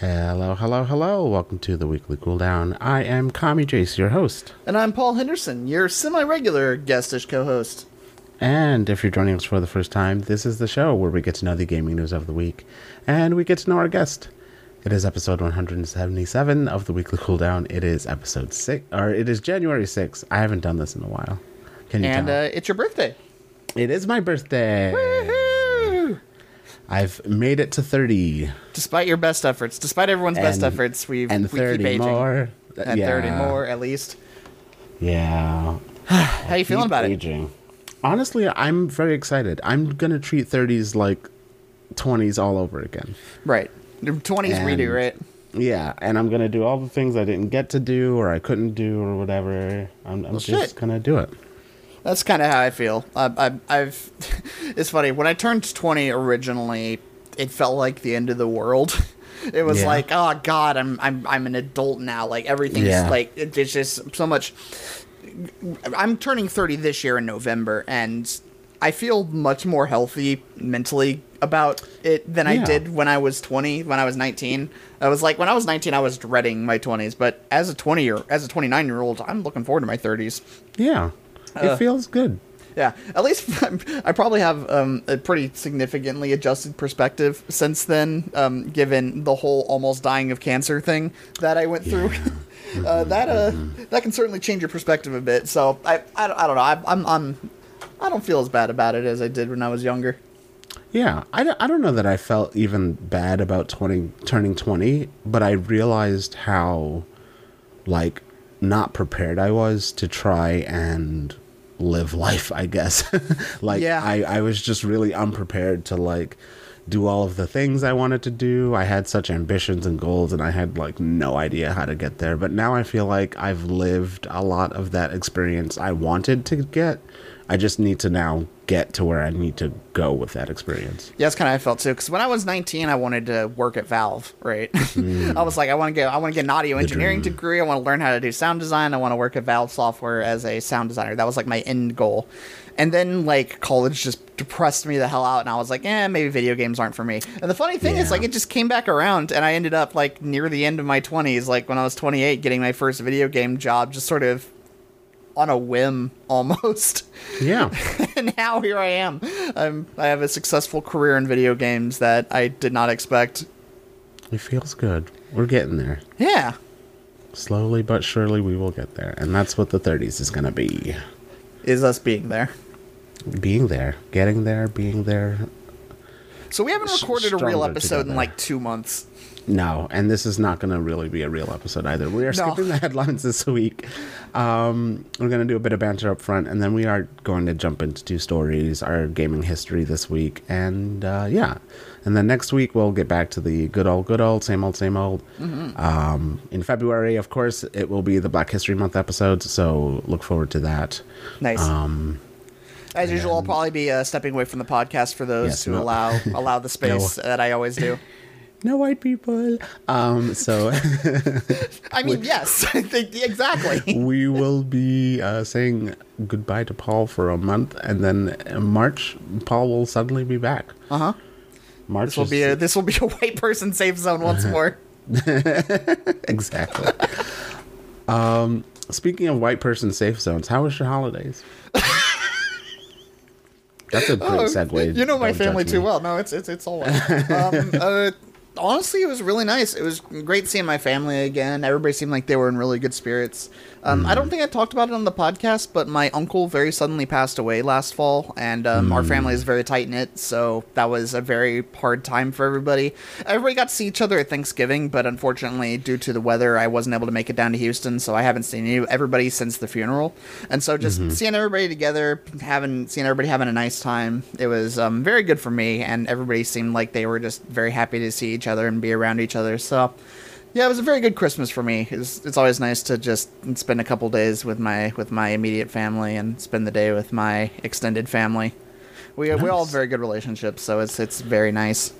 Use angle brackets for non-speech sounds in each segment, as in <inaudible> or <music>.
Hello, hello, hello. Welcome to the weekly cooldown. I am Kami Jace, your host. And I'm Paul Henderson, your semi regular guestish co host. And if you're joining us for the first time, this is the show where we get to know the gaming news of the week and we get to know our guest. It is episode 177 of the weekly cooldown. It is episode 6, or it is January 6th. I haven't done this in a while. Can you And tell? uh, it's your birthday. it is my birthday. Woohoo! I've made it to 30 Despite your best efforts, despite everyone's best efforts, we've and we 30 keep aging. more. And 30 more, at least. Yeah. <sighs> How you feeling about it? Honestly, I'm very excited. I'm gonna treat 30s like 20s all over again. Right. 20s And- redo, right? Yeah, and I'm gonna do all the things I didn't get to do or I couldn't do or whatever. I'm, I'm Well, just gonna do it. That's kind of how I feel. I, I, I've. <laughs> it's funny when I turned twenty originally, it felt like the end of the world. <laughs> It was Yeah. like, oh god, I'm I'm I'm an adult now. Like everything's Yeah. like it, it's just so much. I'm turning thirty this year in November, and I feel much more healthy mentally about it than I did when I was 20, when I was 19. I was like, when I was 19, I was dreading my 20s, but as a 20 year, as a 29 year old, I'm looking forward to my 30s. Yeah, it feels good. Yeah, at least <laughs> I probably have um, a pretty significantly adjusted perspective since then, um, given the whole almost dying of cancer thing that I went through. <laughs> uh, that uh, that can certainly change your perspective a bit. So I, I, don't- I don't know. I, I'm, I'm I don't feel as bad about it as I did when I was younger. Yeah, I don't, I don't know that I felt even bad about 20, turning 20, but I realized how, like, not prepared I was to try and live life, I guess. <laughs> like, Yeah. I, I was just really unprepared to, like, do all of the things I wanted to do. I had such ambitions and goals, and I had, like, no idea how to get there. But now I feel like I've lived a lot of that experience I wanted to get. I just need to now get to where I need to go with that experience. Yeah, that's kind of how I felt too. Because when I was 19, I wanted to work at Valve. Right? <laughs> I was like, I want to get, I want to get an audio engineering dream. degree. I want to learn how to do sound design. I want to work at Valve Software as a sound designer. That was like my end goal. And then like college just depressed me the hell out, and I was like, eh, maybe video games aren't for me. And the funny thing is, like, it just came back around, and I ended up like near the end of my 20s, like when I was 28, getting my first video game job, just sort of on a whim <laughs> almost. Yeah. <laughs> and <laughs> now here I am. I'm, I have a successful career in video games that I did not expect. It feels good. We're getting there. Yeah. Slowly but surely we will get there. And that's what the 30s is going to be. Is us being there. Being there, getting there, being there. So we haven't recorded a real episode in like two months. No, and this is not going to really be a real episode either. We are No. skipping the headlines this week. Um, we're going to do a bit of banter up front, and then we are going to jump into two stories, our gaming history this week, and uh, yeah. And then next week we'll get back to the good old, good old, same old, same old. Um, in February, of course, it will be the Black History Month episodes, so look forward to that. Nice. Um, As usual, I'll probably be uh, stepping away from the podcast for those Yes, to no. allow allow the <laughs> space that I always do. No white people. Um, so <laughs> I mean, <laughs> yes, <laughs> I think exactly. we will be uh, saying goodbye to Paul for a month, and then in March, Paul will suddenly be back. Uh huh. March This will is- be a this will be a white person safe zone once more. exactly. um, speaking of white person safe zones, how was your holidays? That's a great Oh, segue. You know my family too well. No, it's it's it's all well. um, uh, honestly, it was really nice. It was great seeing my family again. Everybody seemed like they were in really good spirits. Um, I Mm. don't think I talked about it on the podcast, but my uncle very suddenly passed away last fall, and um, our family Mm. is very tight knit, so that was a very hard time for everybody. Everybody got to see each other at Thanksgiving, but unfortunately, due to the weather, I wasn't able to make it down to Houston, so I haven't seen everybody since the funeral. And so just Mm-hmm. seeing everybody together, having seeing everybody having a nice time, it was um, very good for me, and everybody seemed like they were just very happy to see each other and be around each other. So. Yeah, it was a very good Christmas for me. It's, it's always nice to just spend a couple days with my with my immediate family and spend the day with my extended family. We we all have very good relationships, so it's it's very nice.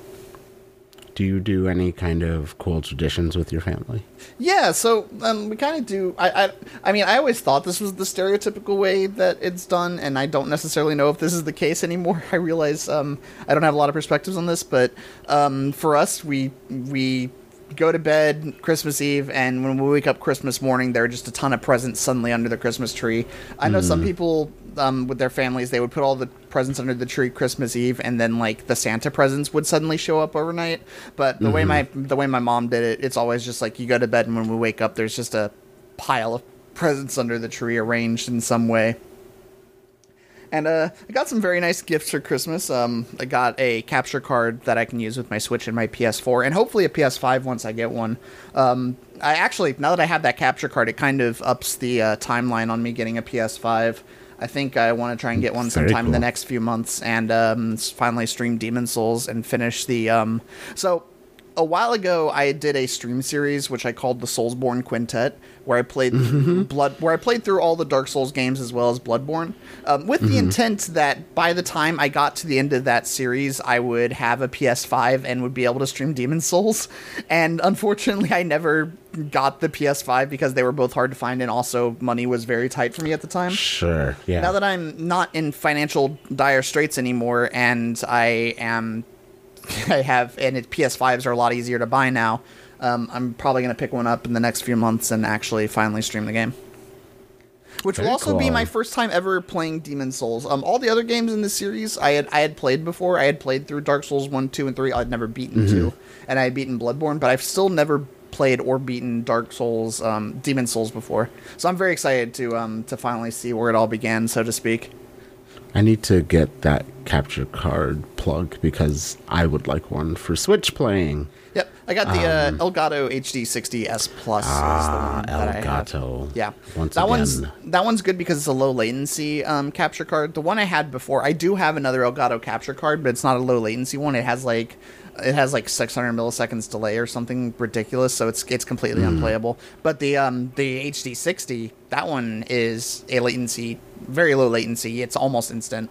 Do you do any kind of cool traditions with your family? Yeah, so um, we kind of do. I, I, I mean, I always thought this was the stereotypical way that it's done, and I don't necessarily know if this is the case anymore. <laughs> I realize um, I don't have a lot of perspectives on this, but um, for us, we we go to bed Christmas Eve, and when we wake up Christmas morning, there are just a ton of presents suddenly under the Christmas tree. I know some people um, with their families, they would put all the presents under the tree Christmas Eve, and then like the Santa presents would suddenly show up overnight. But the way my the way my mom did it, it's always just like you go to bed, and when we wake up, there's just a pile of presents under the tree arranged in some way. And uh, I got some very nice gifts for Christmas. Um, I got a capture card that I can use with my Switch and my PS4, and hopefully a PS5 once I get one. Um, I actually, now that I have that capture card, it kind of ups the uh, timeline on me getting a PS5. I think I want to try and get one sometime in the next few months, and um, finally stream Demon's Souls and finish the. Um, so a while ago I did a stream series which I called the Soulsborne Quintet, where I played blood, where I played through all the Dark Souls games as well as Bloodborne, um, with the intent that by the time I got to the end of that series, I would have a PS5 and would be able to stream Demon's Souls. <laughs> And unfortunately, I never got the PS5 because they were both hard to find, and also money was very tight for me at the time Sure. Yeah. now that I'm not in financial dire straits anymore, and I am, <laughs> I have, and it, PS5s are a lot easier to buy now. Um, I'm probably going to pick one up in the next few months and actually finally stream the game. Which Very will also be my first time ever playing Demon's Souls. Um, all the other games in the series I had I had played before. I had played through Dark Souls one, two, and three. I'd never beaten two, and I had beaten Bloodborne, but I've still never played or beaten Dark Souls, um, Demon's Souls before. So I'm very excited to um, to finally see where it all began, so to speak. I need to get that capture card plug because I would like one for Switch playing. Yep, I got the uh, Elgato HD 60s Plus. Um, Ah, one that I have. Elgato. Yeah, Once that one's again. that one's good because it's a low latency um, capture card. The one I had before, I do have another Elgato capture card, but it's not a low latency one. It has like it has like 600 milliseconds delay or something ridiculous, so it's it's completely Hmm. unplayable. But the um the HD 60, that one is a latency, very low latency. It's almost instant,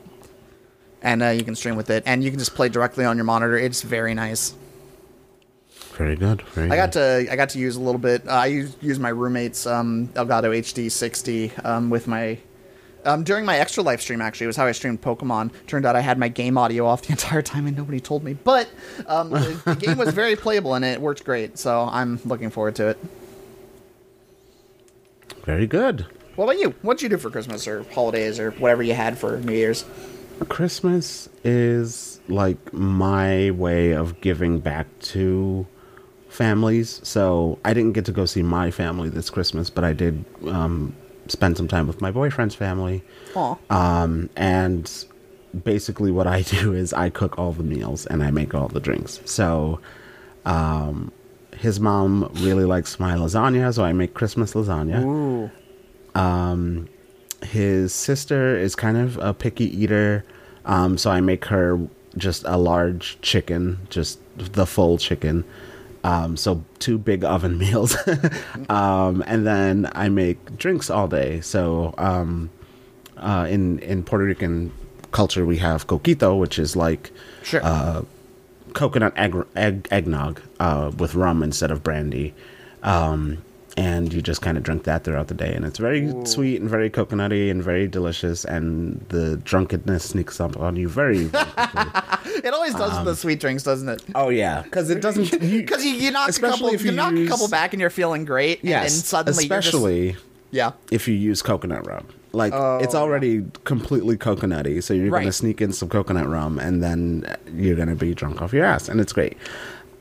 and uh, you can stream with it, and you can just play directly on your monitor. It's very nice. Very good. Very I got good. to I got to use a little bit. Uh, I used use my roommate's um, Elgato HD 60 um, with my um, during my Extra Life stream. Actually, it was how I streamed Pokemon. Turned out I had my game audio off the <laughs> entire time and nobody told me. But um, the, the <laughs> game was very playable and it worked great. So I'm looking forward to it. Very good. What about you? What'd you do for Christmas or holidays or whatever you had for New Year's? Christmas is like my way of giving back to families. So I didn't get to go see my family this Christmas, but I did um, spend some time with my boyfriend's family. Aw. Um, and basically, what I <laughs> do is I cook all the meals and I make all the drinks. So um, his mom really likes my lasagna, so I make Christmas lasagna Ooh. his sister is kind of a picky eater, um, so I make her just a large chicken, just the full chicken. Um, so two big oven <laughs> meals, um, and then I make drinks all day. So um, uh, in in Puerto Rican culture, we have coquito, which is like Sure. uh, coconut egg, egg eggnog uh, with rum instead of brandy. Um, and you just kind of drink that throughout the day, and it's very sweet and very coconutty and very delicious. And the drunkenness sneaks up on you very. very <laughs> it always does with the sweet drinks, doesn't it? oh yeah, because it doesn't. <laughs> Because you, you knock a couple, you you knock a couple back and you're feeling great. and- yes, and suddenly you're just- especially yeah. if you use coconut rum. Like it's Oh, already completely coconutty, so you're Right. gonna sneak in some coconut rum, and then you're gonna be drunk off your ass, and it's great.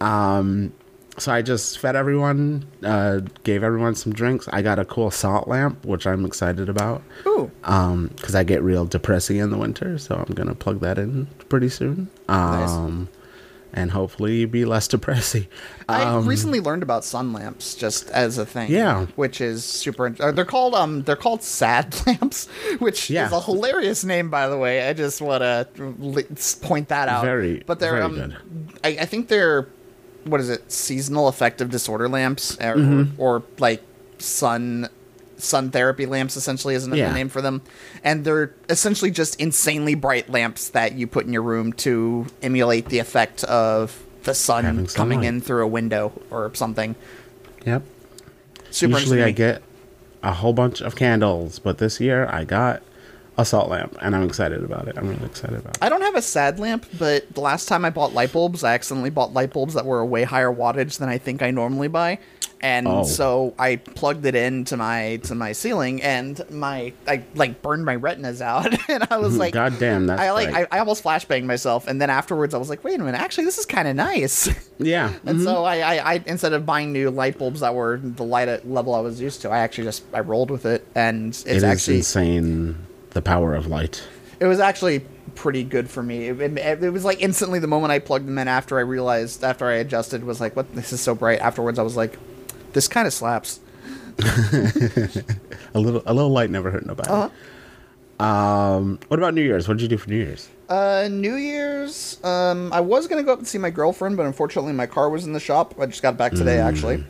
Um, so I just fed everyone, uh, gave everyone some drinks. I got a cool salt lamp, which I'm excited about. Ooh. Um, because I get real depressing in the winter, so I'm gonna plug that in pretty soon. Nice. Um, and hopefully be less depressing. <laughs> I Um, recently learned about sun lamps just as a thing. Yeah. which is super. Uh, they're called um they're called sad <laughs> lamps, which Yeah. is a hilarious name by the way. I just want to point that out. Very, but they're very um, good. I, I think they're what is it? Seasonal affective disorder lamps, or, Mm-hmm. or like sun sun therapy lamps essentially is another Yeah. name for them and they're essentially just insanely bright lamps that you put in your room to emulate the effect of the sun coming in through a window or something Yep. super Usually I get a whole bunch of candles, but this year I got a salt lamp, and I'm excited about it. I'm really excited about it. I don't have a sad lamp, but the last time I bought light bulbs, I accidentally bought light bulbs that were a way higher wattage than I think I normally buy. And Oh. so I plugged it into my to my ceiling, and my I like burned my retinas out, <laughs> and I was like, God damn, that's I like bright. I, I almost flashbanged myself, and then afterwards I was like, wait a minute, actually this is kind of nice. <laughs> Yeah. And mhm. so I, I, I, instead of buying new light bulbs that were the light level I was used to, I actually just I rolled with it, and it's It actually insane the power of light. it was actually pretty good for me. It, it, it was like instantly the moment I plugged them in after I realized after I adjusted was like, what this is so bright. Afterwards, I was like, this kind of slaps. <laughs> <laughs> A little a little light never hurt nobody. Uh-huh. Um, what about New Year's? What did you do for New Year's? Uh, New Year's, um, I was gonna go up and see my girlfriend, but unfortunately my car was in the shop. I just got back today, actually.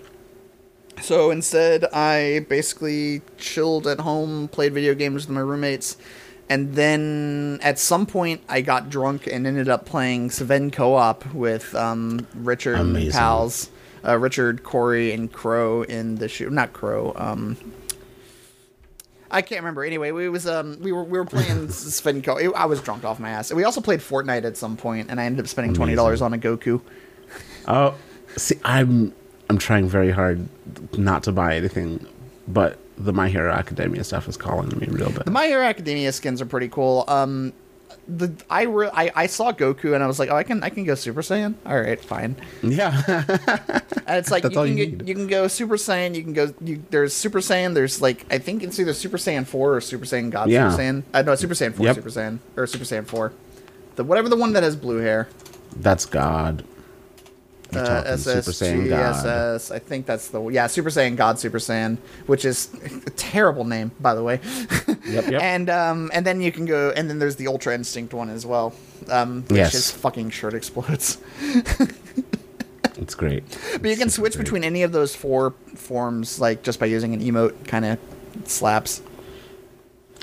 So instead, I basically chilled at home, played video games with my roommates, and then at some point I got drunk and ended up playing Sven co-op with um, Richard and pals, uh, Richard, Corey, and Crow in the shoe. Not Crow. Um, I can't remember. Anyway, we was um we were we were playing <laughs> Sven co. I was drunk off my ass. We also played Fortnite at some point, and I ended up spending twenty dollars on a Goku. Oh, see, I'm I'm trying very hard not to buy anything, but the My Hero Academia stuff is calling to me real bad. The My Hero Academia skins are pretty cool. Um, the I, re- I I saw Goku and I was like, oh, I can I can go Super Saiyan. All right, fine. yeah, <laughs> And it's like you can you need. you can go Super Saiyan. You can go. You, there's Super Saiyan. There's like I think it's either Super Saiyan four or Super Saiyan God Yeah. Super Saiyan. Uh, no, Super Saiyan four, Yep. Super Saiyan or Super Saiyan four. The whatever the one that has blue hair. that's God. Uh, talking Super Saiyan God. SSGSS. I think that's the yeah Super Saiyan God Super Saiyan, which is a terrible name by the way. Yep, yep. <laughs> and um and then you can go and then there's the Ultra Instinct one as well. Um, which Yes. is fucking shirt explodes. <laughs> It's great. But you can switch between any of those four forms like just by using an emote kind of slaps.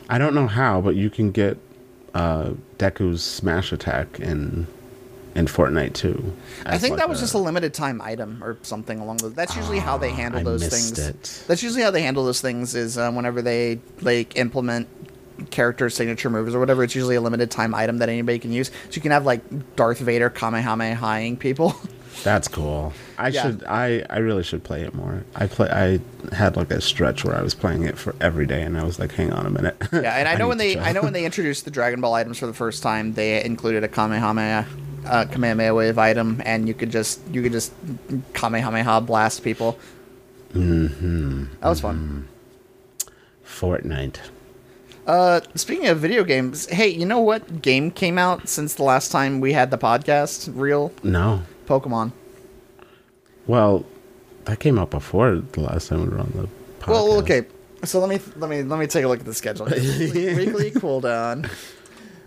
I don't know how, but you can get uh, Deku's smash attack in in Fortnite too. I think like that was just a limited time item or something along those. That's usually how they handle I those things. it. That's usually how they handle those things. Is uh, whenever they like implement character signature moves or whatever, it's usually a limited time item that anybody can use. So you can have like Darth Vader kamehamehaing people. <laughs> That's cool. I Yeah. should. I I really should play it more. I play. I had like a stretch where I was playing it for every day, and I was like, hang on a minute. yeah, and I <laughs> know when they. I know when they introduced the Dragon Ball items for the first time, they included a kamehameha. Uh, Kamehameha wave item, and you could just you could just kamehameha blast people. Mm-hmm. That was fun. Fortnite. Uh, speaking of video games, hey, you know what game came out since the last time we had the podcast? Real No. Pokemon. Well, that came out before the last time we were on the podcast. Well, okay. So let me let me let me take a look at the schedule. weekly, <laughs> weekly cooldown.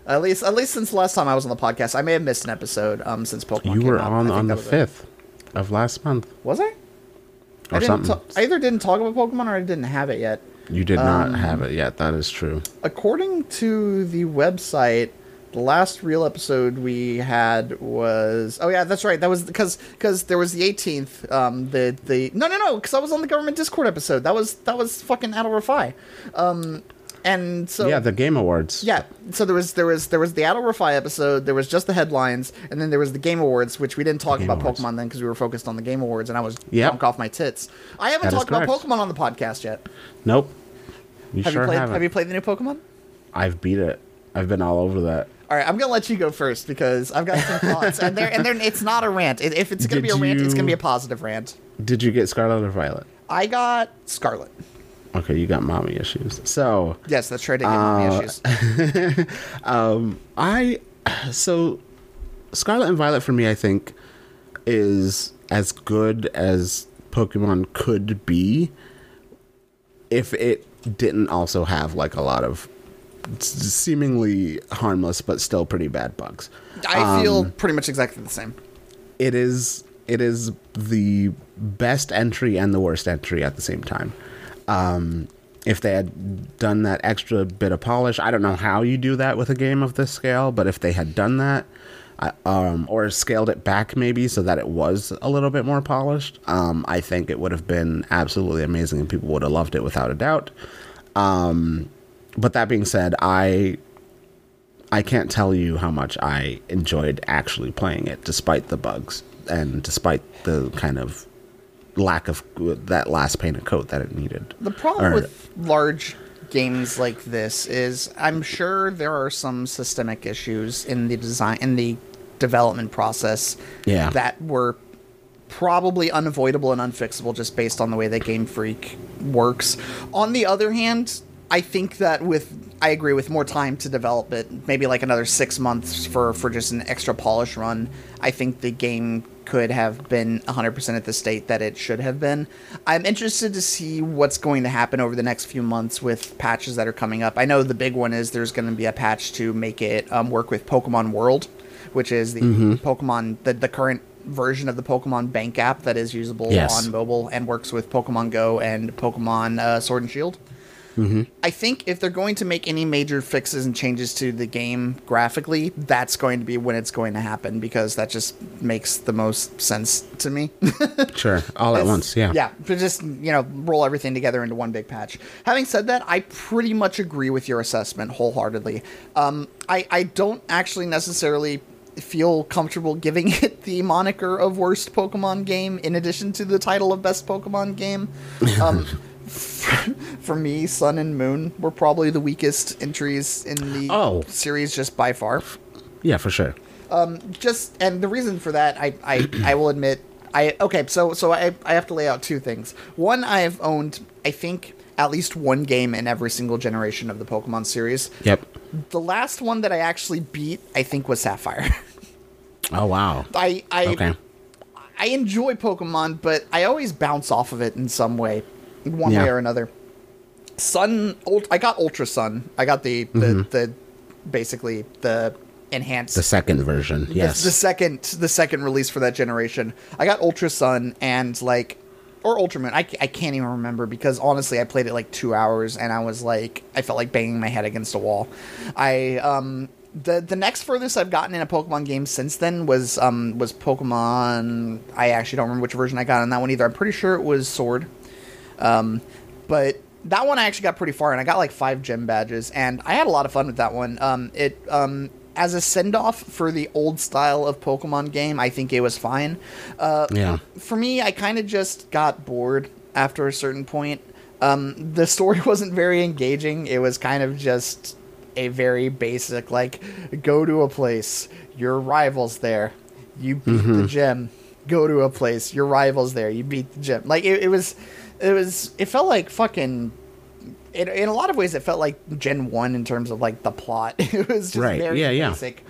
At least at least since the last time I was on the podcast, I may have missed an episode. Um, since Pokemon. You were out. on on the fifth of last month Was I? I or didn't. something. I either didn't talk about Pokemon or I didn't have it yet. you did not um, have it yet. That is true. According to the website, the last real episode we had was oh yeah that's right that was because because there was the 18th um the the no no no because I was on the government Discord episode that was that was fucking Adal Rafai um and so yeah, the Game Awards. yeah so there was there was there was the Adal Rafai episode there was just the headlines and then there was the Game Awards which we didn't talk about Awards. Pokemon then because we were focused on the Game Awards and I was Yep. drunk off my tits I haven't That talked about. Pokemon on the podcast yet Nope. You have sure you played haven't. have you played the new Pokemon I've beat it. I've been all over that. All right, I'm gonna let you go first because I've got some thoughts, and there and there. It's not a rant. If if it's gonna Did be a rant, it's gonna be a positive rant. Did you get Scarlet or Violet? I got Scarlet. Okay, you got mommy issues. So Yes, that's right. I get mommy Uh, issues. <laughs> I so Scarlet and Violet for me, I think, is as good as Pokemon could be if it didn't also have like a lot of seemingly harmless but still pretty bad bugs. I feel um, pretty much exactly the same. It is it is the best entry and the worst entry at the same time. Um, if they had done that extra bit of polish, I don't know how you do that with a game of this scale, but if they had done that, I- um, or scaled it back maybe so that it was a little bit more polished, um, I think it would have been absolutely amazing and people would have loved it without a doubt. Um, but that being said, I I can't tell you how much I enjoyed actually playing it, despite the bugs and despite the kind of lack of that last painted coat that it needed. The problem Or- with large games like this is I'm sure there are some systemic issues in the design in the development process Yeah. that were probably unavoidable and unfixable just based on the way that Game Freak works. On the other hand, I think that with I agree with more time to develop it, maybe like another six months for for just an extra polish run. I think the game could have been 100% at the state that it should have been. I'm interested to see what's going to happen over the next few months with patches that are coming up. I know the big one is there's going to be a patch to make it um, work with Pokemon World, which is the Pokemon the, the current version of the Pokemon Bank app that is usable Yes. on mobile and works with Pokemon Go and Pokemon uh, Sword and Shield. I think if they're going to make any major fixes and changes to the game graphically, that's going to be when it's going to happen because that just makes the most sense to me. <laughs> Sure, all at once. Yeah. Yeah, but just you know, roll everything together into one big patch. Having said that, I pretty much agree with your assessment wholeheartedly. Um, I I don't actually necessarily feel comfortable giving <laughs> it the moniker of worst Pokemon game in addition to the title of best Pokemon game. Um, <laughs> for me, Sun and Moon were probably the weakest entries in the Oh. series, just by far Yeah, for sure. Um, just and the reason for that I I, I will admit I okay so so I I have to lay out two things. One I have owned I think at least one game in every single generation of the Pokemon series. Yep. The last one that I actually beat I think was Sapphire. <laughs> Oh wow. I I Okay. I enjoy Pokemon, but I always bounce off of it in some way, one Yeah. way or another. Sun, ult- I got Ultra Sun. I got the the, the basically the enhanced The second version. Yes. The, second the second release for that generation. I got Ultra Sun and like or Ultramoon. I, I can't even remember because honestly I played it like 2 hours and I was like I felt like banging my head against a wall. I um the the next furthest I've gotten in a Pokemon game since then was um was Pokemon I actually don't remember which version I got on that one either. I'm pretty sure it was Sword. Um, but that one I actually got pretty far, and I got like five gem badges, and I had a lot of fun with that one. Um, it um, as a send off for the old style of Pokemon game, I think it was fine. Uh, yeah. for me, I kind of just got bored after a certain point. Um, the story <laughs> wasn't very engaging. It was kind of just a very basic, like, go to a place, your rival's there, you beat the gym. Go to a place, your rival's there, you beat the gym. Like it, it was, it was, it felt like fucking. It, in a lot of ways, it felt like Gen One in terms of like the plot. <laughs> It was just Right, very yeah, yeah. basic.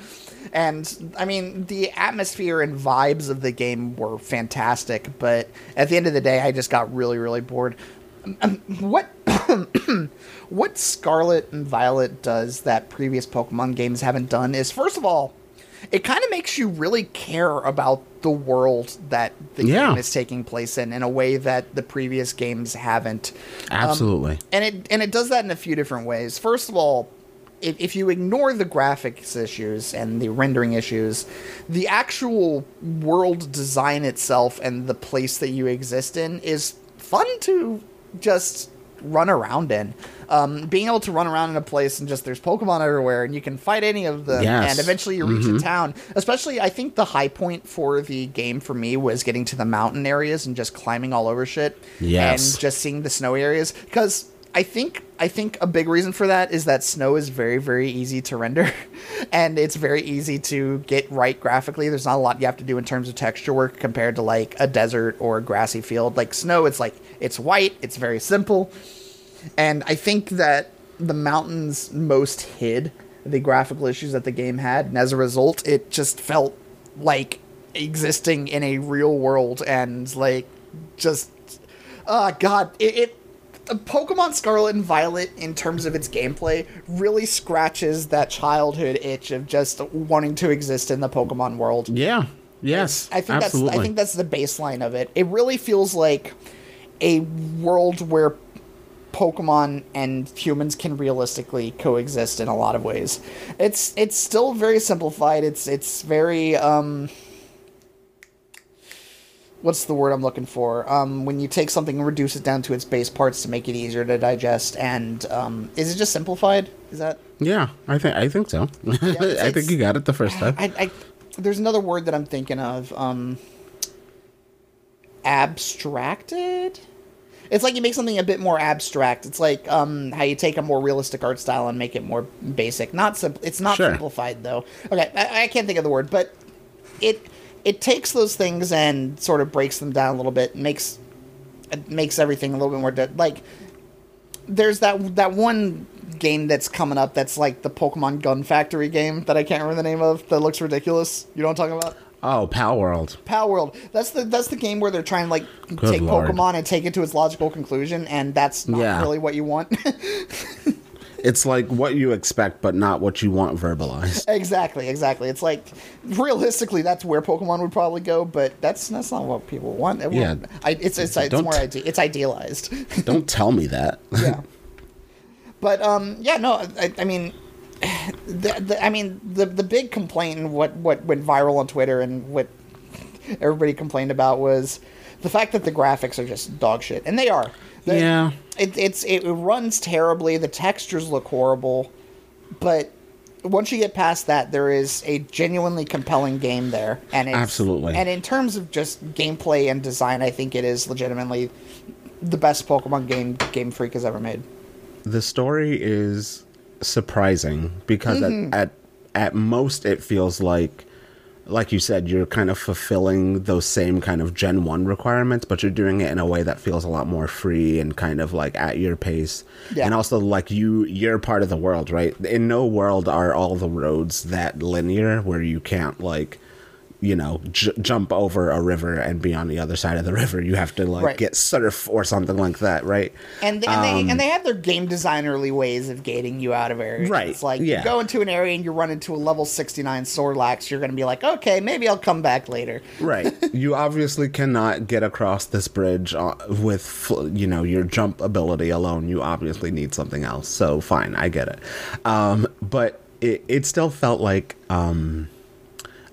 And I mean, the atmosphere and vibes of the game were fantastic, but at the end of the day, I just got really, really bored. Um, <clears throat> what <clears throat> what Scarlet and Violet does that previous Pokemon games haven't done is, first of all, it kind of makes you really care about the world that the Yeah. game is taking place in in a way that the previous games haven't. Um, Absolutely. And it and it does that in a few different ways. First of all, if, if you ignore the graphics issues and the rendering issues, the actual world design itself and the place that you exist in is fun to just run around in. Um, being able to run around in a place and just there's Pokemon everywhere and you can fight any of them Yes. and eventually you reach a town. Especially, I think the high point for the game for me was getting to the mountain areas and just climbing all over shit. Yes. And just seeing the snowy areas because I think I think a big reason for that is that snow is very very easy to render, <laughs> and it's very easy to get right graphically. There's not a lot you have to do in terms of texture work compared to like a desert or a grassy field. Like snow, it's like it's white, it's very simple, and I think that the mountains most hid the graphical issues that the game had, and as a result, it just felt like existing in a real world and like just oh god it, it Pokemon Scarlet and Violet, in terms of its gameplay, really scratches that childhood itch of just wanting to exist in the Pokemon world. Yeah. Yes. I think absolutely. that's I think that's the baseline of it. It really feels like a world where Pokemon and humans can realistically coexist in a lot of ways. It's it's still very simplified. It's it's very um what's the word I'm looking for? Um, when you take something and reduce it down to its base parts to make it easier to digest, and um, is it just simplified? Is that? Yeah, I think I think so. <laughs> I think you got it the first time. I, I there's another word that I'm thinking of. Um, abstracted. It's like you make something a bit more abstract. It's like um, how you take a more realistic art style and make it more basic. Not simple. It's not Sure. simplified though. Okay, I, I can't think of the word, but it it takes those things and sort of breaks them down a little bit. Makes it makes everything a little bit more de- like. There's that that one game that's coming up that's like the Pokemon Gun Factory game that I can't remember the name of that looks ridiculous. You know what I'm talking about? Oh, Palworld. Pal World. That's the that's the game where they're trying to like Good take lord. Pokemon and take it to its logical conclusion, and that's not Yeah. really what you want. <laughs> It's like what you expect, but not what you want verbalized. <laughs> exactly, exactly. It's like realistically, that's where Pokemon would probably go, but that's that's not what people want. Yeah. I, it's it's it's more ide- it's idealized. <laughs> Don't tell me that. yeah. <laughs> But um, yeah, no, I, I mean, the, the I mean the the big complaint and what what went viral on Twitter and what everybody complained about was the fact that the graphics are just dog shit, and they are. The- Yeah. It, it's it runs terribly. The textures look horrible, but once you get past that, there is a genuinely compelling game there, and it's, Absolutely. And in terms of just gameplay and design, I think it is legitimately the best Pokemon game Game Freak has ever made. the story is surprising because Mm-hmm. at, at at most it feels like like you said you're kind of fulfilling those same kind of gen 1 requirements but you're doing it in a way that feels a lot more free and kind of like at your pace Yeah. and also like you you're part of the world right in no world are all the roads that linear where you can't like you know j- jump over a river and be on the other side of the river you have to like Right. get surf or something like that right And, and they and they have their game designerly ways of gating you out of areas. Um, Right, It's like yeah. you go into an area and you run into a level sixty nine Snorlax. you're gonna be like, okay, maybe I'll come back later. Right. <laughs> you obviously cannot get across this bridge uh, with, you know, your jump ability alone. You obviously need something else. So fine, I get it. Um, but it, it still felt like, um,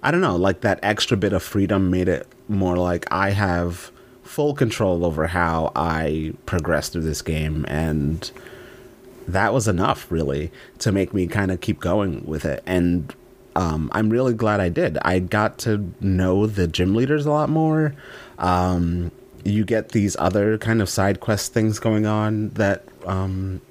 I don't know, like that extra bit of freedom made it more like I have full control over how I progress through this game and that was enough really to make me kind of keep going with it. And um, i'm really glad i did. I got to know the gym leaders a lot more. Um, you get these other kind of side quest things going on that um,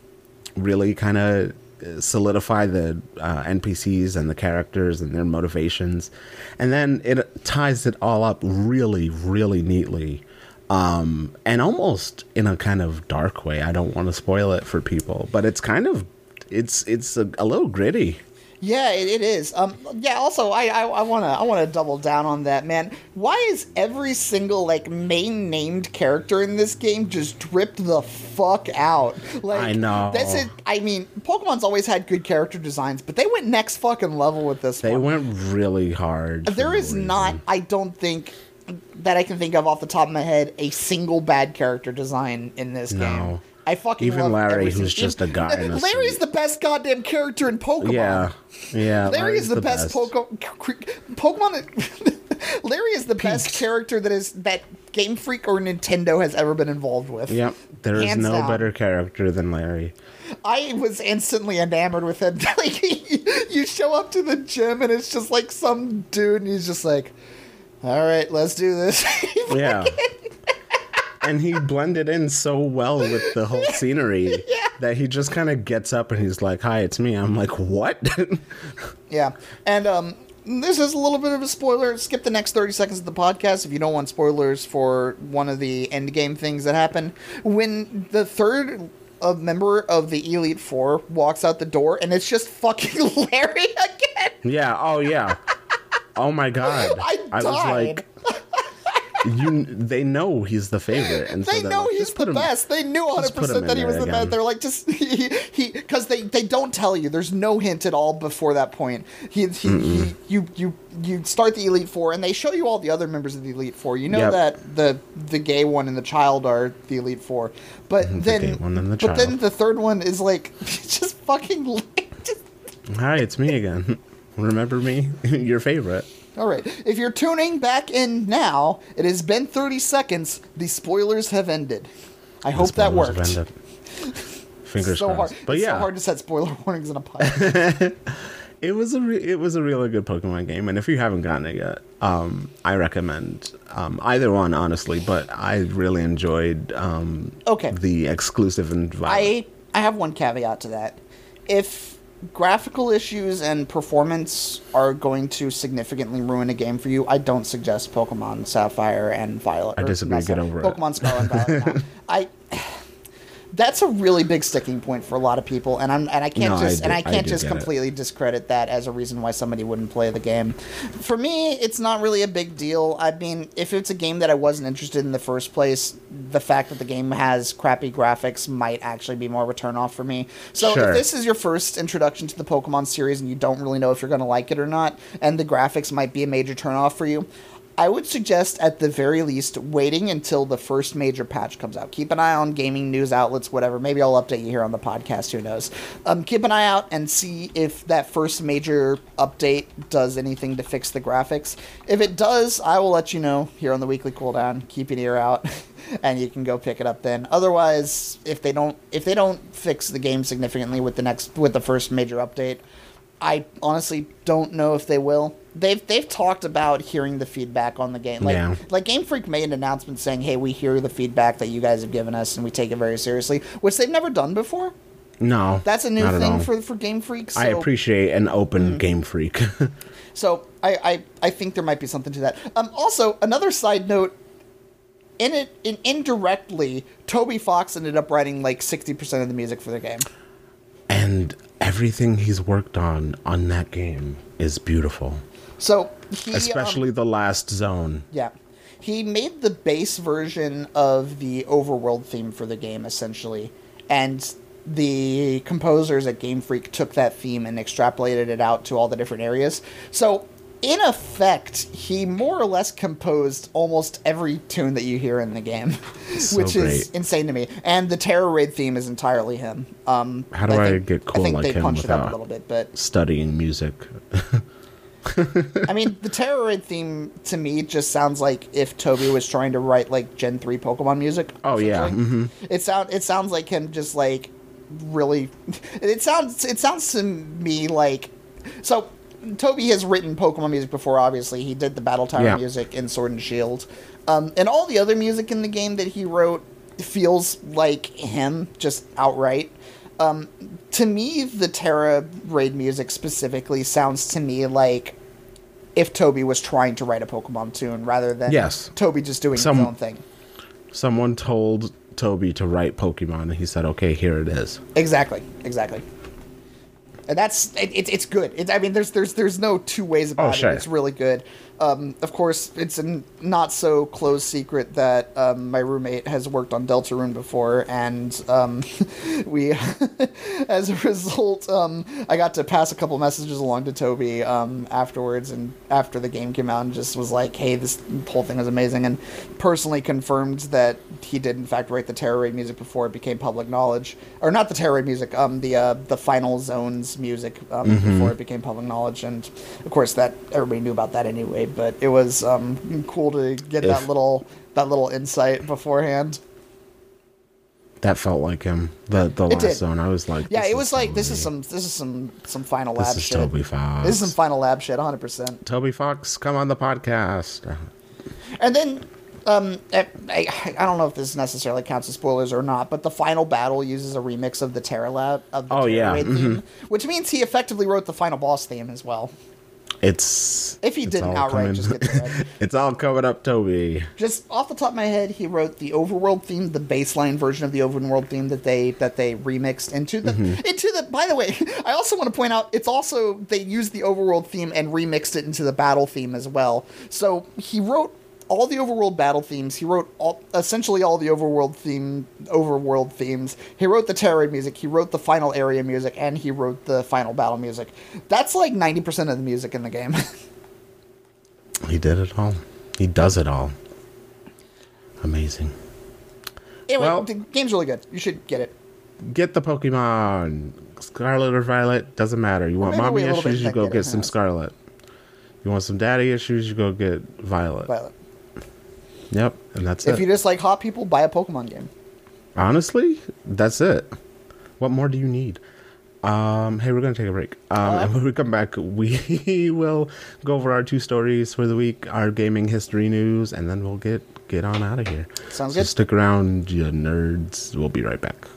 really kind of solidify the uh, npcs and the characters and their motivations and then it ties it all up really really neatly um, and almost in a kind of dark way. I don't want to spoil it for people, but it's kind of it's it's a, a little gritty. Yeah, it, it is. Um, yeah. Also, I, I, I wanna, I wanna double down on that, man. Why is every single like main named character in this game just dripped the fuck out? Like, I know. That's it. I mean, Pokemon's always had good character designs, but they went next fucking level with this They one. went really hard. There is is not. I don't think that I can think of off the top of my head a single bad character design in this No. game. I fucking Even Larry, who's just a guy in Larry's the best goddamn character in Pokemon. Yeah, yeah. Larry is the, best, Pokemon. Pokemon. <laughs> Larry is the best character that is that Game Freak or Nintendo has ever been involved with. Yep, there is Hands no down. better character than Larry. I was instantly enamored with him. <laughs> like you show up to the gym and it's just like some dude, and he's just like, "All right, let's do this." <laughs> Yeah. And he blended in so well with the whole scenery <laughs> that he just kind of gets up and he's like, "Hi, it's me." I'm like, "What?" <laughs> Yeah, and um, this is a little bit of a spoiler. Skip the next thirty seconds of the podcast if you don't want spoilers for one of the end game things that happen. When the third uh, member of the Elite Four walks out the door, and it's just fucking <laughs> Larry again. yeah. Oh yeah. Oh my god. I was died. like, you. They know he's the favorite, and They they're know like, he's "Just put the him- best. They knew 100 just put him percent that he was the best. They're like just <laughs> he he because they they don't tell you. There's no hint at all before that point. He, he, he you you you start the Elite Four and they show you all the other members of the Elite Four. You know Yep. that the the gay one and the child are the Elite Four, but then gay one and the but then the third one is like <laughs> just fucking just <laughs> Hi, it's me again. Remember me? Your favorite. All right. If you're tuning back in now, it has been 30 seconds. The spoilers have ended. I hope that worked. have ended. Fingers <laughs> so crossed. hard. But it's yeah, so hard to set spoiler <laughs> warnings in a podcast. <laughs> it was a re- it was a really good Pokemon game, and if you haven't gotten it yet, um, I recommend um, either one honestly. But I really enjoyed um, Okay. the exclusive and I I have one caveat to that. If graphical issues and performance are going to significantly ruin a game for you, I don't suggest Pokemon Sapphire and Violet. I disagree. Get over it. Pokemon Scarlet and Violet. <laughs> I that's a really big sticking point for a lot of people, and I'm and I can't No, I just do- and I I can't do just get it. completely discredit that as a reason why somebody wouldn't play the game. For me, it's not really a big deal. I mean, if it's a game that I wasn't interested in the first place, the fact that the game has crappy graphics might actually be more of a turnoff for me. So Sure. if this is your first introduction to the Pokemon series and you don't really know if you're going to like it or not, and the graphics might be a major turnoff for you. I would suggest, at the very least, waiting until the first major patch comes out. Keep an eye on gaming news outlets, whatever. Maybe I'll update you here on the podcast. Who knows? Um, keep an eye out and see if that first major update does anything to fix the graphics. If it does, I will let you know here on the weekly cooldown. Keep an ear out, <laughs> and you can go pick it up then. Otherwise, if they don't, if they don't fix the game significantly with the next with the first major update, I honestly don't know if they will. They've they've talked about hearing the feedback on the game. Like Yeah. like Game Freak made an announcement saying, "Hey, we hear the feedback that you guys have given us, and we take it very seriously," which they've never done before. no, That's a new not at all. thing for for Game Freak. So, I appreciate an open Mm-hmm. game freak. <laughs> So I, I I think there might be something to that. Um, also, another side note. In it, in indirectly, Toby Fox ended up writing like sixty percent of the music for the game. And everything he's worked on on that game is beautiful, So he, um, especially the last zone. Yeah. He made the base version of the overworld theme for the game, essentially. And the composers at Game Freak took that theme and extrapolated it out to all the different areas. So, in effect, he more or less composed almost every tune that you hear in the game, <laughs> So which is insane to me. And the Tera Raid theme is entirely him. Um, How do I think- get cool I think like they him punched it up a without- little bit, but Studying music. <laughs> I mean, the Tera Raid theme to me just sounds like if Toby was trying to write like Gen three Pokemon music. Oh, yeah, essentially. It sound it sounds like him just like really. <laughs> It sounds it sounds to me like so. Toby has written Pokemon music before. Obviously, he did the Battle Tower Yeah. music in Sword and Shield, um, and all the other music in the game that he wrote feels like him, just outright. Um, to me, the Tera raid music specifically sounds to me like if Toby was trying to write a Pokemon tune rather than Yes. Toby just doing Some- his own thing. Someone told Toby to write Pokemon, and he said, "Okay, here it is." Exactly, exactly. And that's it, it, it's good. It, I mean, there's there's there's no two ways about Oh, it. It's really good. Um, of course, it's a not so close secret that um, my roommate has worked on Deltarune before, and um, <laughs> we, <laughs> as a result, um, I got to pass a couple messages along to Toby um, afterwards, and after the game came out, and just was like, "Hey, this whole thing is amazing," and personally confirmed that he did in fact write the Tera Raid music before it became public knowledge, or not the Tera Raid music, um, the uh, the Final Zones music um, before it became public knowledge, and of course that everybody knew about that anyway. But it was um, cool to get that little that little insight beforehand. That felt like him. The the It did. zone, I was like, Yeah, it was like this is some this is some some final This lab is shit. Toby Fox. This is some final lab shit, 100. percent Toby Fox, come on the podcast. And then, um, I, I, don't know if this necessarily counts as spoilers or not, but the final battle uses a remix of the Terra Lab of the Oh, Tera yeah, Raid theme, which means he effectively wrote the final boss theme as well. It's If he it's didn't all outright just get the red. <laughs> it's all coming up, Toby. Just off the top of my head, he wrote the overworld theme, the baseline version of the overworld theme that they that they remixed into the Mm-hmm. into the. By the way, <laughs> I also want to point out it's also they used the overworld theme and remixed it into the battle theme as well. So he wrote all the overworld battle themes. He wrote all, essentially all the overworld theme overworld themes. He wrote the Tera music. He wrote the final area music, and he wrote the final battle music. That's like ninety percent of the music in the game. <laughs> He did it all. He does it all. Amazing. anyway, Well- the game's really good. You should get it. Get the Pokemon. Scarlet or Violet, doesn't matter. You want mommy wait a little bit issues, you go get get some? Scarlet. You want some daddy issues? You go get Violet. Violet. Yep, and that's If it. If you just like hot people, buy a Pokemon game. Honestly, that's it. What more do you need? Um, hey, we're gonna take a break. Um, and when we come back, we <laughs> will go over our two stories for the week, our gaming history news, and then we'll get get on out of here. Sounds so good. Stick around, you nerds. We'll be right back.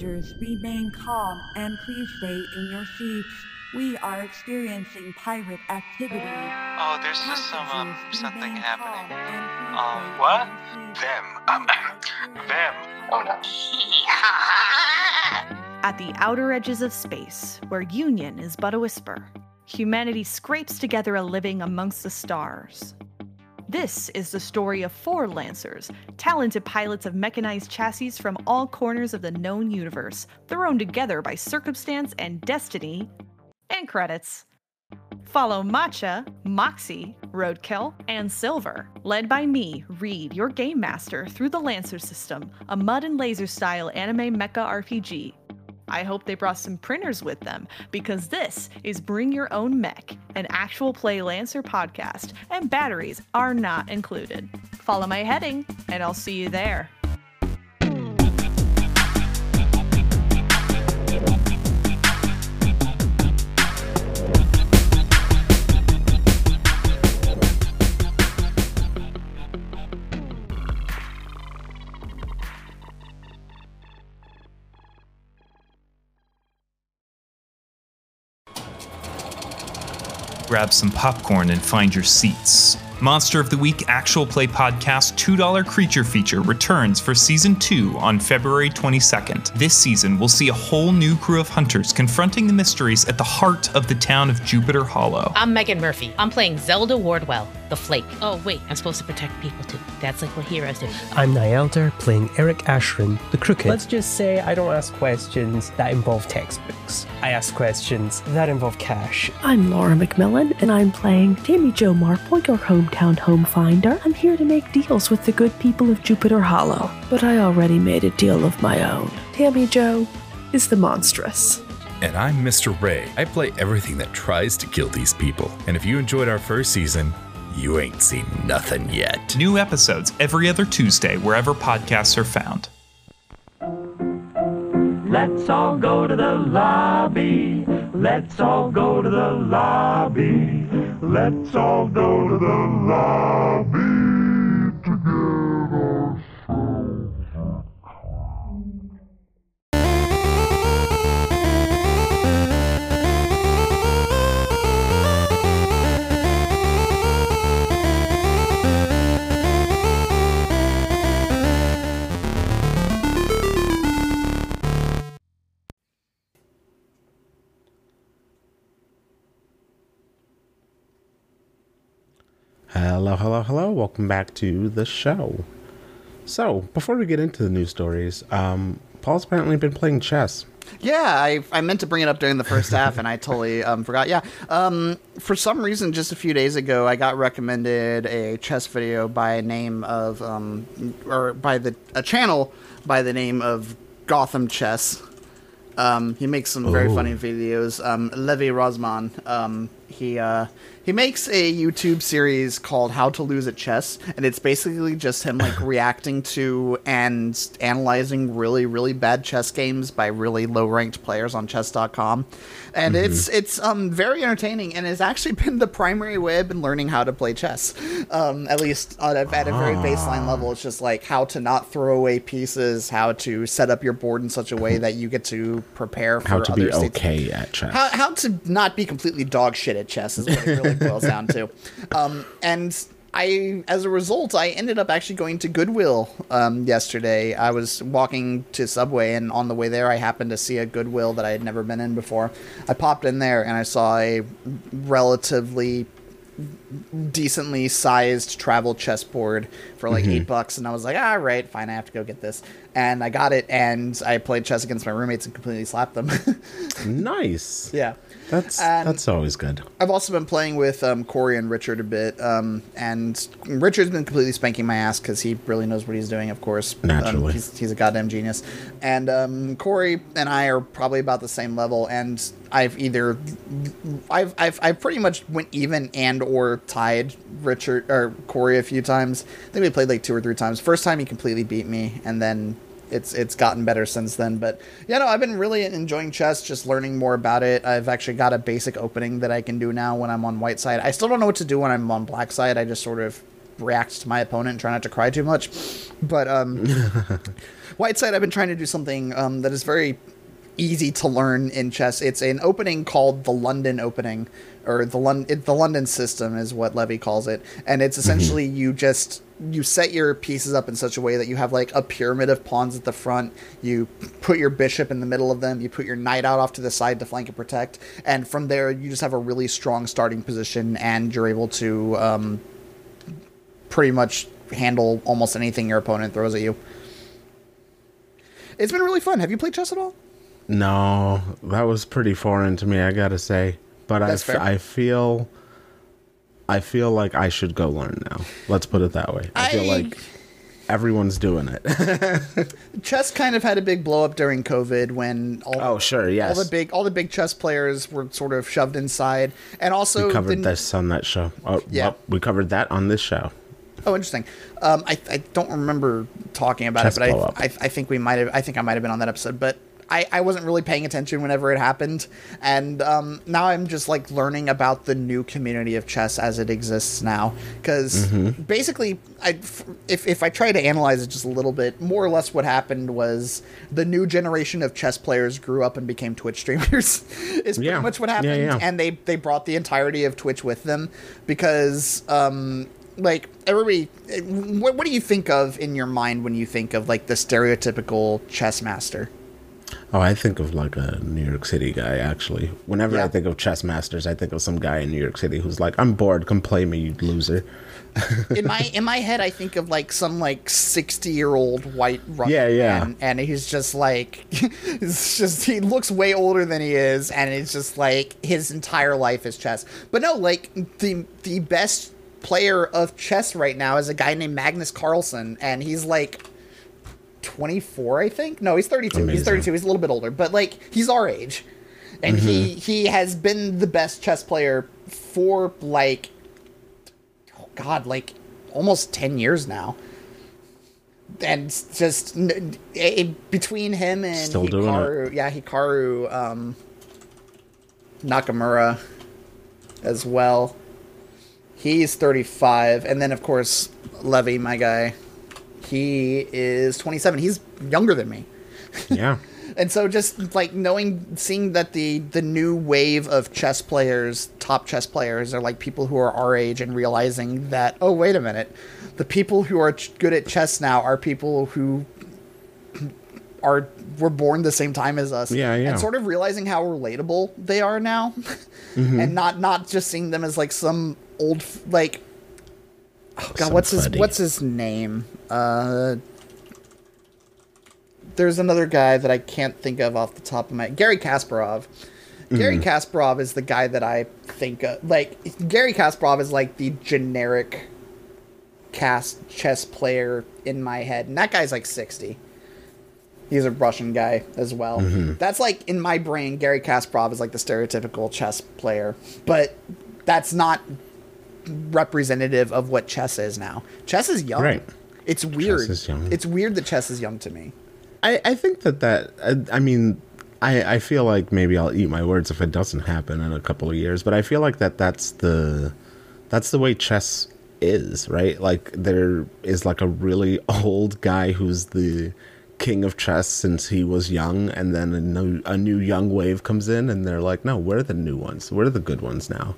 Passengers, remain calm and please stay in your seats. We are experiencing pirate activity. Oh, there's just some um something happening. calm and please Um, what? your seats. Them. Um, <laughs> them. Oh <laughs> no. At the outer edges of space, where union is but a whisper, humanity scrapes together a living amongst the stars. This is the story of four Lancers, talented pilots of mechanized chassis from all corners of the known universe, thrown together by circumstance and destiny, and credits. Follow Matcha, Moxie, Roadkill, and Silver, led by me, Reed, your game master, through the Lancer system, a mud and laser style anime mecha RPG. I hope they brought some printers with them because this is Bring Your Own Mech, an actual play Lancer podcast, and batteries are not included. Follow my heading, and I'll see you there. Grab some popcorn and find your seats. Monster of the Week Actual Play Podcast $2 Creature Feature returns for Season 2 on February 22nd. This season, we'll see a whole new crew of hunters confronting the mysteries at the heart of the town of Jupiter Hollow. I'm Megan Murphy. I'm playing Zelda Wardwell, the Flake. Oh, wait, I'm supposed to protect people too. That's like what heroes do. I'm Nielder playing Eric Ashrin, the Crooked. Let's just say I don't ask questions that involve textbooks. I ask questions that involve cash. I'm Laura McMillan, and I'm playing Tammy Jo Marple, your hometown home finder. I'm here to make deals with the good people of Jupiter Hollow, but I already made a deal of my own. Tammy Jo is the monstrous. And I'm Mr. Ray. I play everything that tries to kill these people. And if you enjoyed our first season, you ain't seen nothing yet. New episodes every other Tuesday wherever podcasts are found. Let's all go to the lobby. Let's all go to the lobby. Let's all go to the lobby Hello, hello, hello. Welcome back to the show. So, before we get into the news stories, um, Paul's apparently been playing chess. Yeah, I, I meant to bring it up during the first half and I totally um, forgot. Yeah, um, for some reason, just a few days ago, I got recommended a chess video by a name of, um, or by the a channel by the name of Gotham Chess. Um, he makes some very Oh. funny videos. Um, Levy Rozman. He uh, he makes a YouTube series called "How to Lose at Chess," and it's basically just him like <laughs> reacting to and analyzing really really bad chess games by really low ranked players on Chess.com, and it's it's um very entertaining and has actually <laughs> been the primary way I've been learning how to play chess. Um, at least at a, at a very baseline level, it's just like how to not throw away pieces, how to set up your board in such a way that you get to prepare for How to be okay at chess. how, how to not be completely dog shit at chess is what it really boils down to. <laughs> Um, and I, as a result, I ended up actually going to Goodwill um, yesterday. I was walking to Subway, and on the way there, I happened to see a Goodwill that I had never been in before. I popped in there, and I saw a relatively decently sized travel chessboard for like eight bucks, and I was like, all right, fine, I have to go get this. and I got it, and I played chess against my roommates and completely slapped them. <laughs> nice. yeah. That's And- that's always good. I've also been playing with um, Corey and Richard a bit, um, and Richard's been completely spanking my ass because he really knows what he's doing. Of course, Um, Naturally. he's, he's a goddamn genius. And um, Corey and I are probably about the same level, and I've either I've I've I've pretty much went even and or tied Richard or Corey a few times. I think we played like two or three times. First time he completely beat me, and then it's it's gotten better since then. But yeah, no, I've been really enjoying chess, just learning more about it. I've actually got a basic opening that I can do now when I'm on white side. I still don't know what to do when I'm on black side. I just sort of react to my opponent and try not to cry too much. But um, <laughs> white side, I've been trying to do something um, that is very easy to learn in chess. It's an opening called the London opening, or the London the London system is what Levy calls it, and it's essentially you just you set your pieces up in such a way that you have like a pyramid of pawns at the front. You put your bishop in the middle of them. You put your knight out off to the side to flank and protect, and from there you just have a really strong starting position, and you're able to um, pretty much handle almost anything your opponent throws at you. It's been really fun. Have you played chess at all? No, that was pretty foreign to me, I gotta say. But I, That's f-. I feel, I feel like I should go learn now. Let's put it that way. I, feel like everyone's doing it. <laughs> chess kind of had a big blow up during COVID when all oh, sure, yes. all the big all the big chess players were sort of shoved inside, and also we covered the- this on that show. Oh, Yeah. well, we covered that on this show. Oh, interesting. Um, I, I don't remember talking about Chess it, but I. I I think we might have. I think I might have been on that episode, but. I, I wasn't really paying attention whenever it happened, and um, now I'm just like learning about the new community of chess as it exists now. Because Mhm. basically, I, if if I try to analyze it just a little bit, more or less what happened was the new generation of chess players grew up and became Twitch streamers. <laughs> is pretty Yeah. much what Yeah, happened, yeah. and they they brought the entirety of Twitch with them because um like everybody what, what do you think of in your mind when you think of like the stereotypical chess master Oh, I think of like a New York City guy, actually. Whenever I think of chess masters, I think of some guy in New York City who's like, I'm bored, come play me, you loser. <laughs> in my in my head i think of like some like 60 year old white Russian Yeah, yeah. man, and he's just like <laughs> it's just he looks way older than he is and it's just like his entire life is chess but no like the the best player of chess right now is a guy named magnus carlsen and he's like 24 i think. No he's 32 he's 32 he's a little bit older but like he's our age. And he he has been the best chess player for like oh god like almost 10 years now. And just it, between him and Still hikaru yeah hikaru um nakamura as well. He's 35 and then of course levy my guy he is 27 he's younger than me Yeah. <laughs> and so just like knowing seeing that the the new wave of chess players top chess players are like people who are our age and realizing that oh wait a minute the people who are ch- good at chess now are people who <clears throat> are were born the same time as us Yeah, yeah. and sort of realizing how relatable they are now <laughs> Mhm. and not not just seeing them as like some old like oh god what's his what's his name uh there's another guy that I can't think of off the top of my head. Garry Kasparov. Garry Mhm. Kasparov is the guy that I think of. Like Garry Kasparov is like the generic cast chess player in my head, and that guy's like sixty. He's a Russian guy as well. Mhm. That's like in my brain, Garry Kasparov is like the stereotypical chess player, but that's not representative of what chess is now. Chess is young. Right. It's weird. is young. It's weird that chess is young to me. I, I think that that I, I mean I I feel like maybe I'll eat my words if it doesn't happen in a couple of years, but I feel like that that's the that's the way chess is, right? Like there is like a really <laughs> old guy who's the king of chess since he was young and then a new, a new young wave comes in and they're like, "No, we're the new ones. We're the good ones now."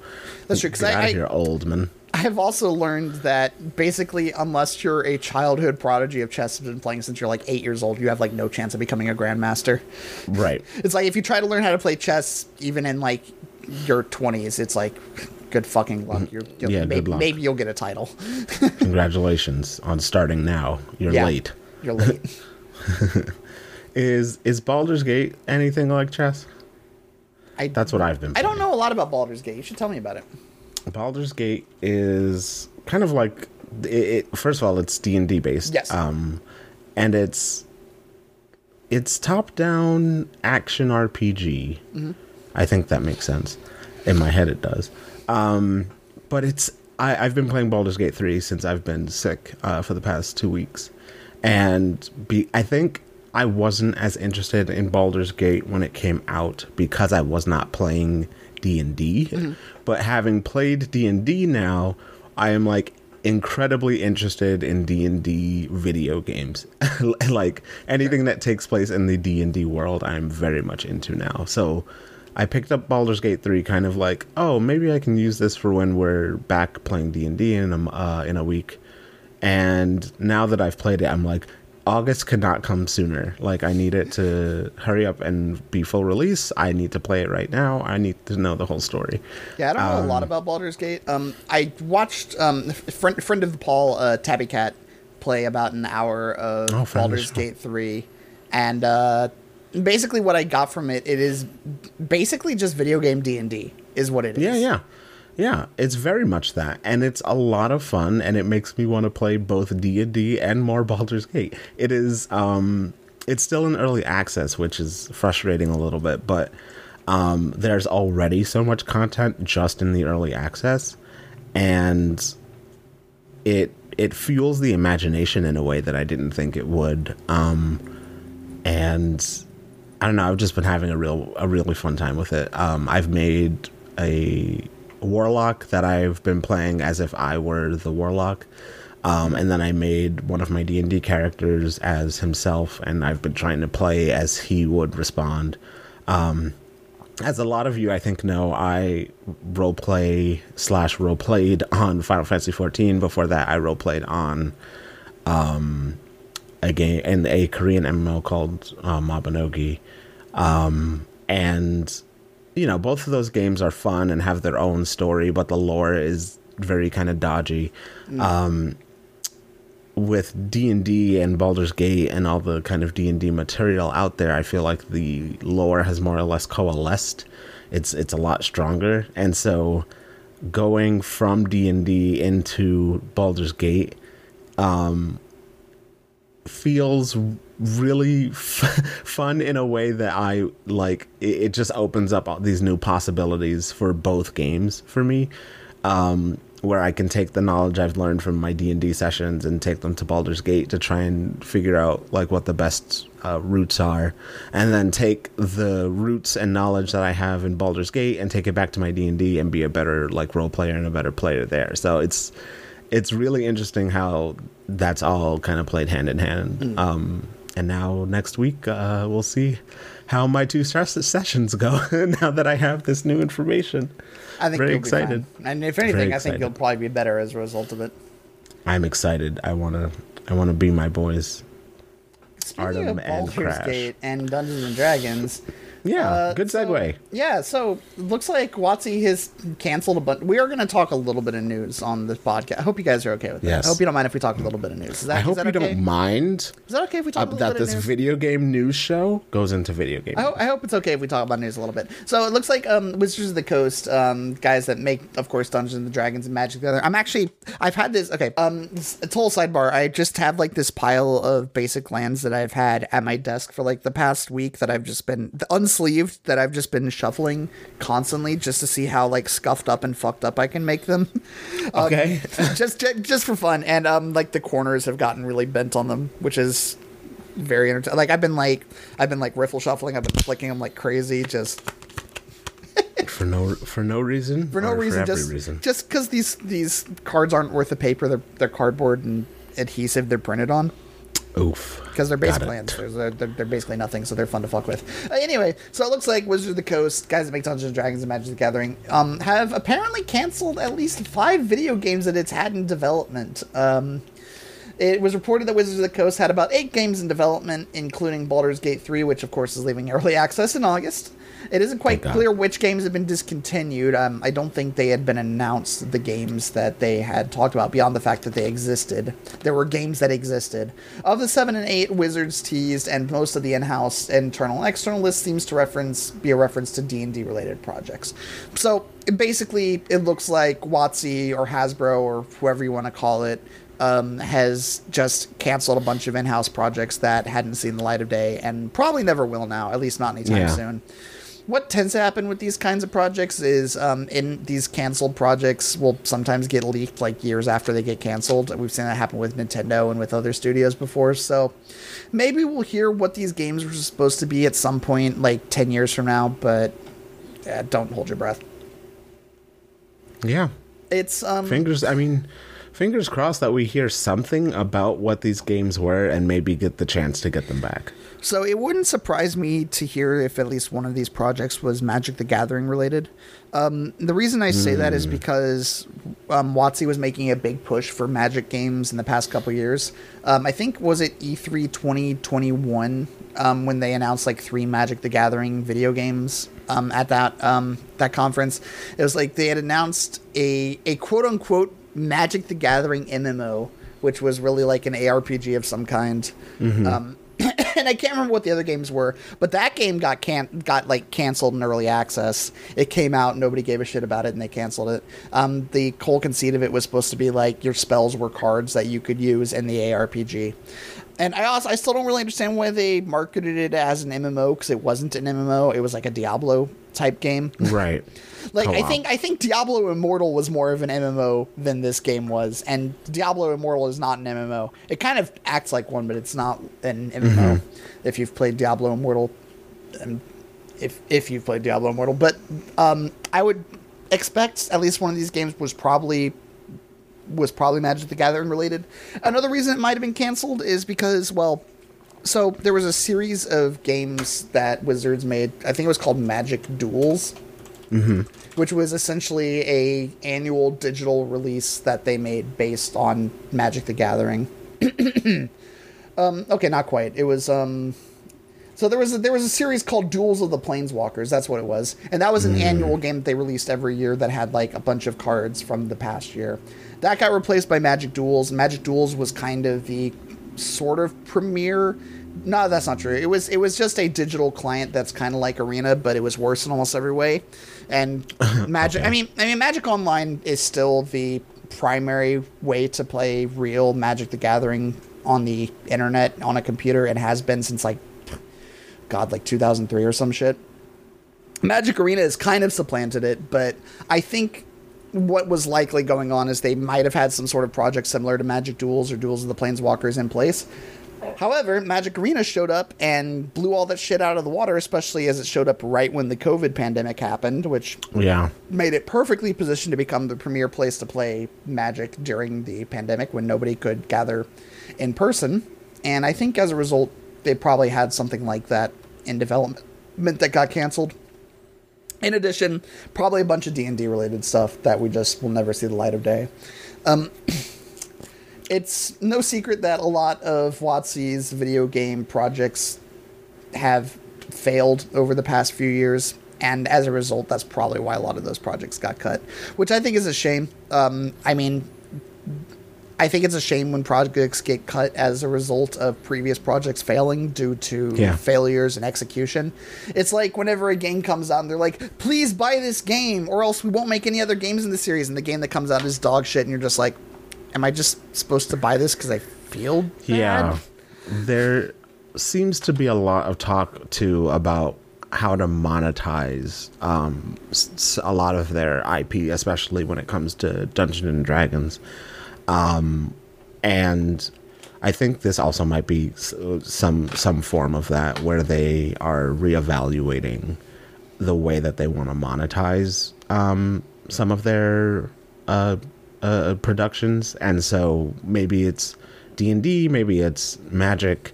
That's true, Get I- out of here, old man. I have also learned that basically, unless you're a childhood prodigy of chess and been playing since you're like eight years old, you have like no chance of becoming a grandmaster. Right. <laughs> It's like if you try to learn how to play chess, even in like your 20s, it's like good fucking luck. You're, mm-hmm. you'll, Yeah, maybe, good luck. maybe you'll get a title. <laughs> Congratulations on starting now. You're Yeah. late. You're late. <laughs> <laughs> is is Baldur's Gate anything like chess? I, That's what I've been. I don't know a lot about Baldur's Gate. You should tell me about it. Baldur's Gate is kind of like it, it first of all it's D&D based. Yes. Um and it's it's top down action RPG. Mhm. I think that makes sense. In my head it does. Um but it's I, I've been playing Baldur's Gate 3 since I've been sick uh, for the past two weeks. And be I think I wasn't as interested in Baldur's Gate when it came out because I was not playing D&D. Mhm. But having played D&D now, I am like incredibly interested in D&D video games. <laughs> like anything that takes place in the D&D world, I'm very much into now. So I picked up Baldur's Gate 3 kind of like, oh, maybe I can use this for when we're back playing D&D in a, uh, in a week. And now that I've played it, I'm like, August could not come sooner. Like, I need it to hurry up and be full release. I need to play it right now. I need to know the whole story. Yeah, I don't know a lot Um, about Baldur's Gate. Um, I watched um, friend friend of the Paul, uh, Tabby Cat, play about an hour of Oh, friend of the Baldur's show. Gate three, and uh, basically what I got from it, it is basically just video game D and D is what it is. Yeah, yeah. Yeah, it's very much that. And it's a lot of fun and it makes me want to play both D&D and more <laughs> Baldur's Gate. It is um it's still in early access, which is frustrating a little bit, but um there's already so much content just in the early access and it it fuels the imagination in a way that I didn't think it would. Um and I don't know. I've just been having a real, a really fun time with it. Um, I've made a warlock that I've been playing as if I were the warlock, um, and then I made one of my D and D characters as himself, and I've been trying to play as he would respond. Um, as a lot of you, I think, know, I roleplay slash roleplayed on Final Fantasy XIV. Before that, I roleplayed on um, a game in a Korean MMO called uh, Mabinogi, um, and you know both of those games are fun and have their own story, but the lore is very kind of dodgy. Mm. Um, with D and D and Baldur's Gate and all the kind of D and D material out there, I feel like the lore has more or less coalesced. It's it's a lot stronger, and so going from D and D into Baldur's Gate um, feels really f- <laughs> fun in a way that I like. It, it just opens up all these new possibilities for both games for me, um, where I can take the knowledge I've learned from my D and D sessions and take them to Baldur's Gate to try and figure out like what the best uh, routes are, and then take the roots and knowledge that I have in Baldur's Gate and take it back to my D and D and be a better like role player and a better player there. So it's it's really interesting how that's all kind of played hand in hand. Mm. Um, and now next week uh, we'll see how my two stress sessions go. <laughs> now that I have this new information, I think very excited. And if anything, I think you'll probably be better as a result of it. I'm excited. I wanna I wanna be my boys. Speaking Artem of and Baldur's Crash. Gate and Dungeons and Dragons. Yeah, uh, good so- segue. yeah, so looks like WotC has canceled a bunch. We are going to talk a little bit of news on this podcast. I hope you guys are okay with that. Yes. I hope you don't mind if we talk a little bit of news. Is that, I hope that you okay? don't mind Is that okay if we talk uh, that this video game news show goes into video game. I, ho- I hope it's okay if we talk about news a little bit. So it looks like um, Wizards of the Coast, um, guys that make, of course, Dungeons and Dragons and Magic the together. I'm actually, I've had this. Okay, um, it's a total sidebar. I just have like this pile of basic lands that I've had at my desk for like the past week that I've just been the unsleeved that I've just been shuffling constantly just to see how like scuffed up and fucked up I can make them. <laughs> Um, Okay. <laughs> just ju- just for fun, and um, like the corners have gotten really bent on them, which is very entertaining. Like I've been like I've been like riffle shuffling. I've been flicking them like crazy, just <laughs> for no for no reason. for no reason. every just reason. just because these these cards aren't worth the paper they're they're cardboard and adhesive they're printed on. Oof. Because they're Got basic it. lands. They're, they're, they're, they're basically nothing, so they're fun to fuck with. Uh, anyway, so it looks like Wizards of the Coast, guys that make Dungeons and Dragons and Magic the Gathering, um, have apparently canceled at least five video games that it's had in development. Um, It was reported that Wizards of the Coast had about eight games in development, including Baldur's Gate 3, which of course is leaving early <laughs> access in August. It isn't quite Thank God. clear which games have been discontinued. Um, I don't think they had been announced the games that they had talked about beyond the fact that they existed. There were games that existed. Of the seven and eight Wizards teased, and most of the in-house, internal, and external list seems to reference be a reference to D and D related projects. So basically, it looks like WotC or Hasbro or whoever you want to call it um, has just canceled a bunch of in-house projects that hadn't seen the light of day and probably never will now, at least not anytime Yeah. soon. What tends to happen with these kinds of projects is um, in these canceled projects will sometimes get leaked like years after they get canceled. We've seen that happen with Nintendo and with other studios before. So maybe we'll hear what these games were supposed to be at some point, like 10 years from now, but uh, don't hold your breath. Yeah. It's um, Fingers, I mean, fingers crossed that we hear something about what these games were and maybe get the chance to get them back. So it wouldn't surprise me to hear if at least one of these projects was Magic the Gathering related. Um, the reason I say that is because um, WotC was making a big push for Magic games in the past couple years. Um, I think was it E E3 2021 um, when they announced like three Magic the Gathering video games um, at that um, that conference. It was like they had announced a a quote unquote Magic the Gathering MMO, which was really like an ARPG of some kind. Um, <coughs> and I can't remember what the other games were, but that game got can got like canceled in early access. It came out, nobody gave a shit about it, and they canceled it. Um, the whole conceit of it was supposed to be like your spells were cards that you could use in the ARPG. And I also I still don't really understand why they marketed it as an MMO because it wasn't an MMO. It was like a Diablo type game. Right. <laughs> Like I Co-op. think I think Diablo Immortal was more of an MMO than this game was, and Diablo Immortal is not an MMO. It kind of acts like one, but it's not an MMO. Mhm. If you've played Diablo Immortal, and if if you've played Diablo Immortal, but um, I would expect at least one of these games was probably was probably Magic the Gathering related. Another reason it might have been canceled is because well. So there was a series of games that Wizards made. I think it was called Magic Duels Mm-hmm. which was essentially a annual digital release that they made based on Magic the Gathering. <clears throat> um, okay, not quite. It was um, so there was a, there was a series called Duels of the Planeswalkers. That's what it was, and that was an hmm. annual game that they released every year that had like a bunch of cards from the past year. That got replaced by Magic Duels. Magic Duels was kind of the sort of premiere. No, that's not true. It was it was just a digital client that's kind of like Arena, but it was worse in almost every way. And <laughs> Magic, I mean, I mean, Magic Online is still the primary way to play real Magic the Gathering on the internet on a computer, and has been since like, God, like 2003 or some shit. Magic Arena has kind of supplanted it, but I think what was likely going on is they might have had some sort of project similar to Magic Duels or Duels of the Planeswalkers in place. However, Magic Arena showed up and blew all that shit out of the water, especially as it showed up right when the COVID pandemic happened, which Yeah. made it perfectly positioned to become the premier place to play Magic during the pandemic when nobody could gather in person. And I think as a result, they probably had something like that in development that got canceled. In addition, probably a bunch of D and D related stuff that we just will never see the light of day. Um, <clears throat> it's no secret that a lot of WotC's video game projects have failed over the past few years, and as a result, that's probably why a lot of those projects got cut, which I think is a shame. Um, I mean, I think it's a shame when projects get cut as a result of previous projects failing due to Yeah. failures and execution. It's like whenever a game comes out and they're like, please buy this game or else we won't make any other games in the series. And the game that comes out is dog shit. And you're just like, am I just supposed to buy this because I feel bad? Yeah. There seems to be a lot of talk too about how to monetize um, a lot of their IP, especially when it comes to Dungeons and Dragons. Um, and I think this also might be some some form of that, where they are reevaluating the way that they want to monetize um, some of their uh, uh, productions, and so maybe it's D and D, maybe it's Magic,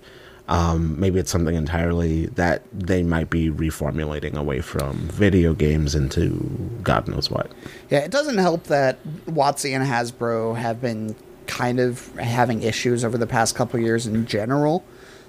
um, maybe it's something entirely that they might be reformulating away from video games into God knows what. Yeah, it doesn't help that WotC and Hasbro have been kind of having issues over the past couple years in general.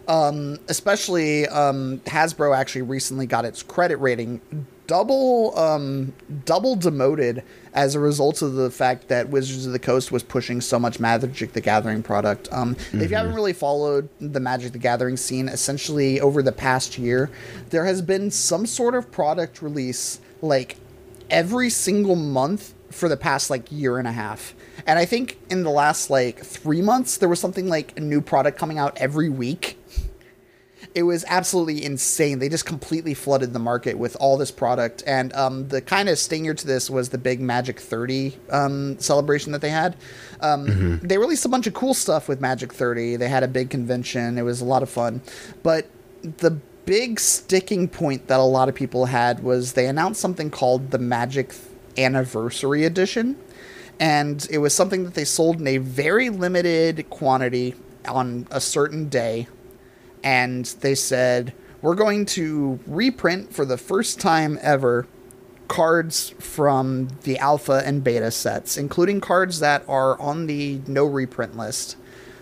Um, especially um, Hasbro actually recently got its credit rating double um, double demoted as a result of the fact that Wizards of the Coast was pushing so much Magic the Gathering product. Um, If you haven't really followed the Magic the Gathering scene, essentially over the past year, there has been some sort of product release like every single month for the past like year and a half. And I think in the last like three months, there was something like a new product coming out every week. It was absolutely insane. They just completely flooded the market with all this product. And um, the kind of stinger to this was the big Magic 30 um, celebration that they had. Um, They released a bunch of cool stuff with Magic 30. They had a big convention. It was a lot of fun. But the big sticking point that a lot of people had was they announced something called the Magic Anniversary Edition. And it was something that they sold in a very limited quantity on a certain day. And they said, we're going to reprint for the first time ever cards from the alpha and beta sets, including cards that are on the no reprint list,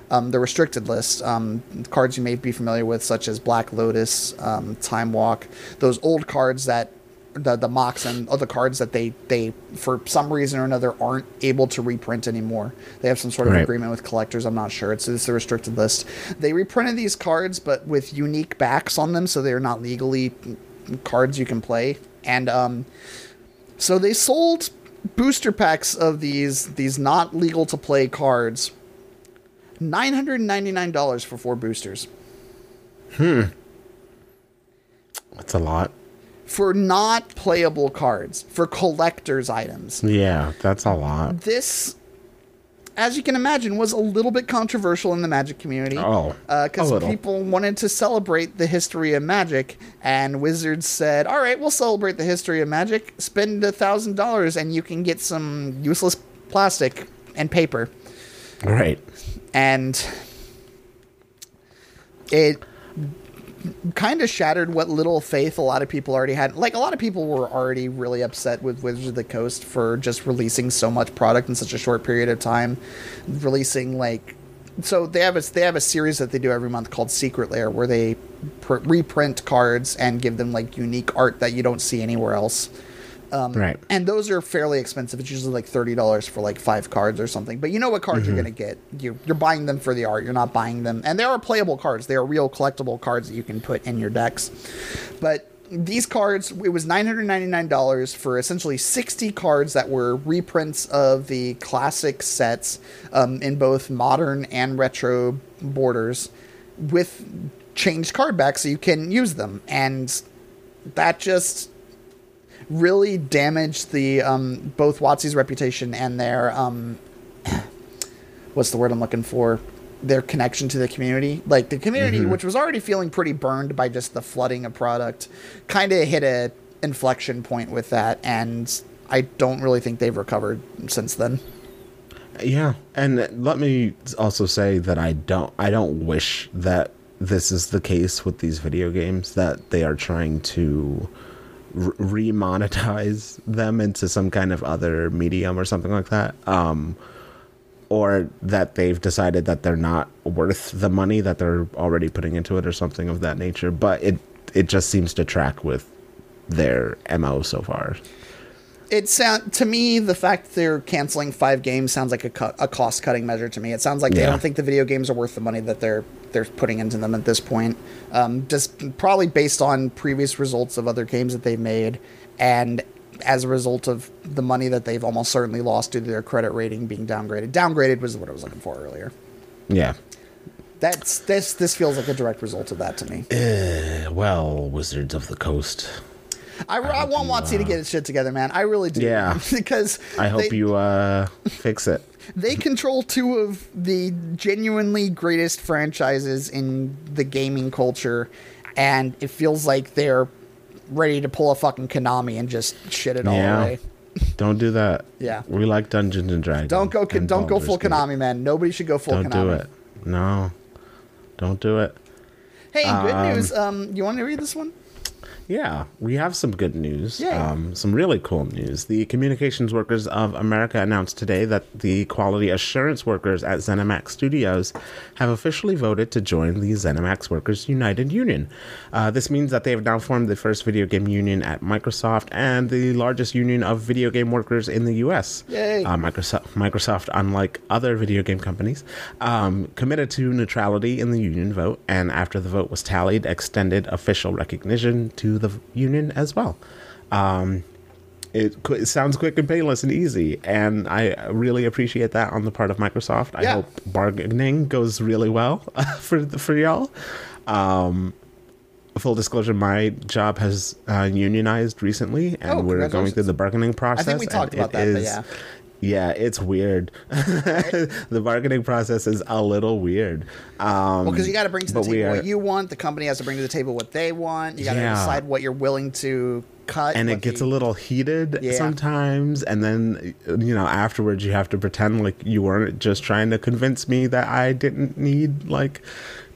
um, the restricted list. Um, cards you may be familiar with, such as Black Lotus, um, Time Walk, those old cards that the the mocks and other cards that they they for some reason or another aren't able to reprint anymore. They have some sort of Right. agreement with collectors. I'm not sure. It's it's a restricted list. They reprinted these cards, but with unique backs on them, so they're not legally cards you can play. And um, so they sold booster packs of these these not legal to play cards. Nine hundred ninety nine dollars for four boosters. Hmm. That's a lot. For not playable cards, for collector's items. Yeah, that's a lot. This, as you can imagine, was a little bit controversial in the Magic community. Oh, uh, because little. people wanted to celebrate the history of Magic, and Wizards said, "All right, we'll celebrate the history of Magic. Spend a thousand dollars, and you can get some useless plastic and paper." Right. and it kind of shattered what little faith a lot of people already had. Like a lot of people were already really upset with Wizards of the Coast for just releasing so much product in such a short period of time, releasing like so they have a they have a series that they do every month called Secret Lair where they pr- reprint cards and give them like unique art that you don't see anywhere else. Um, Right. And those are fairly expensive. It's usually like thirty dollars for like five cards or something. But you know what cards Mhm. you're gonna get. You you're buying them for the art. You're not buying them. And they are playable cards. They are real collectible cards that you can put in your decks. But these cards, it was nine hundred ninety nine dollars for essentially sixty cards that were reprints of the classic sets um, in both modern and retro borders, with changed card backs so you can use them. And that just really damaged the um, both WotC's reputation and their um, <coughs> what's the word I'm looking for? Their connection to the community. Like the community, Mhm. which was already feeling pretty burned by just the flooding of product, kind of hit a inflection point with that, and I don't really think they've recovered since then. Yeah, and let me also say that I don't I don't wish that this is the case with these video games that they are trying to remonetize them into some kind of other medium or something like that. Um or that they've decided that they're not worth the money that they're already putting into it or something of that nature, but it it just seems to track with their MO so far. It sound to me the fact they're canceling five games sounds like a, cu- a cost cutting measure to me. It sounds like they don't think the video games are worth the money that they're they're putting into them at this point. Um, just probably based on previous results of other games that they've made, and as a result of the money that they've almost certainly lost due to their credit rating being downgraded. Downgraded was what I was looking for earlier. Yeah. That's this this feels like a direct result of that to me. Uh, well, Wizards of the Coast. I, I want WotC to get his shit together, man. I really do. Yeah. <laughs> because I hope they- you uh fix it. they control two of the genuinely greatest franchises in the gaming culture, and it feels like they're ready to pull a fucking Konami and just shit it all Yeah. away. <laughs> Don't do that. Yeah. We like Dungeons and Dragons. Don't go, don't go full Gate. Konami, man. Nobody should go full Don't Konami. do it. No. Don't do it. Hey, good Um, news. Um, you want to read this one? Yeah, we have some good news. Yay. Um, some really cool news. The Communications Workers of America announced today that the quality assurance workers at ZeniMax Studios have officially voted to join the ZeniMax Workers United Union. Uh, this means that they have now formed the first video game union at Microsoft and the largest union of video game workers in the U.S. Yay. Uh, Microsoft, Microsoft, unlike other video game companies, um, committed to neutrality in the union vote, and after the vote was tallied, extended official recognition to the union as well. Um, it, it sounds quick and painless and easy, and I really appreciate that on the part of Microsoft. I Yeah. hope bargaining goes really well <laughs> for for y'all. Um, full disclosure, my job has uh, unionized recently, and Oh, we're going through the bargaining process. I think we talked about that, but yeah. Yeah, it's weird. <laughs> the marketing process is a little weird. Um, Well, because you got to bring to the table are- what you want. The company has to bring to the table what they want. You got to Yeah. decide what you're willing to cut. and it gets a little heated Yeah. sometimes and then you know afterwards you have to pretend like you weren't just trying to convince me that i didn't need like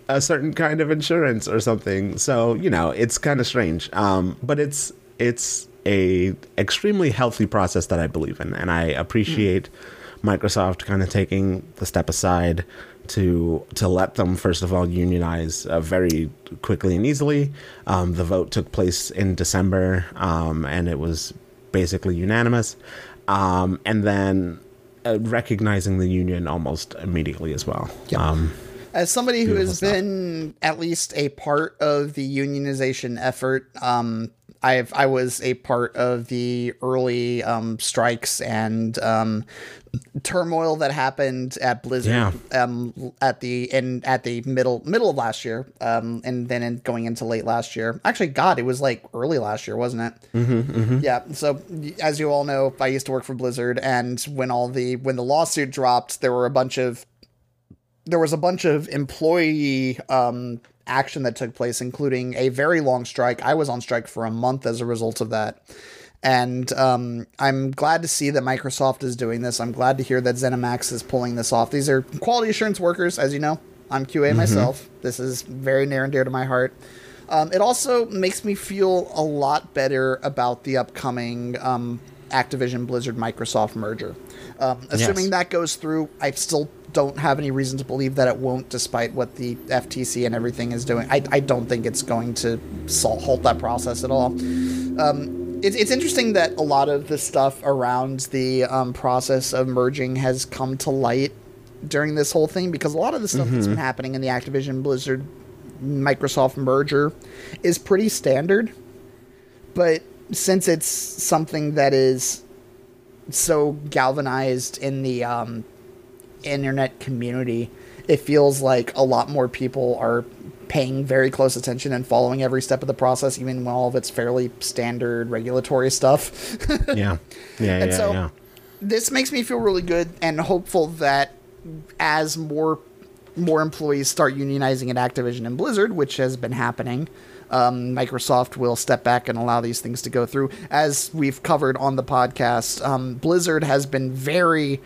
a certain kind of insurance or something so you know it's kind of strange um, but it's it's a extremely healthy process that i believe in and i appreciate microsoft kind of taking the step aside to to let them first of all unionize uh, very quickly and easily. Um, the vote took place in December, um, and it was basically unanimous. Um, and then uh, recognizing the union almost immediately as well. Um, As somebody who Beautiful has stuff. been at least a part of the unionization effort, um, I've I was a part of the early um, strikes and um, turmoil that happened at Blizzard Yeah. um, at the in at the middle middle of last year, um, and then in, going into late last year. Actually, God, it was like early last year, wasn't it? Mm-hmm, Yeah. So as you all know, I used to work for Blizzard, and when all the when the lawsuit dropped, there were a bunch of there was a bunch of employee um, action that took place, including a very long strike. I was on strike for a month as a result of that. And um, I'm glad to see that Microsoft is doing this. I'm glad to hear that ZeniMax is pulling this off. These are quality assurance workers, as you know. I'm QA myself. This is very near and dear to my heart. Um, it also makes me feel a lot better about the upcoming um, Activision Blizzard Microsoft merger. Um, assuming Yes. that goes through, I still don't have any reason to believe that it won't, despite what the FTC and everything is doing. I, I don't think it's going to sol- halt that process at all. Um, it's, it's interesting that a lot of the stuff around the um, process of merging has come to light during this whole thing because a lot of the stuff that's Mhm. been happening in the Activision Blizzard Microsoft merger is pretty standard. But since it's something that is so galvanized in the um, internet community, it feels like a lot more people are paying very close attention and following every step of the process, even when all of it's fairly standard regulatory stuff. <laughs> yeah, yeah, And yeah, so- yeah. this makes me feel really good and hopeful that as more more employees start unionizing at Activision and Blizzard, which has been happening, um, Microsoft will step back and allow these things to go through. As we've covered on the podcast, um, Blizzard has been very,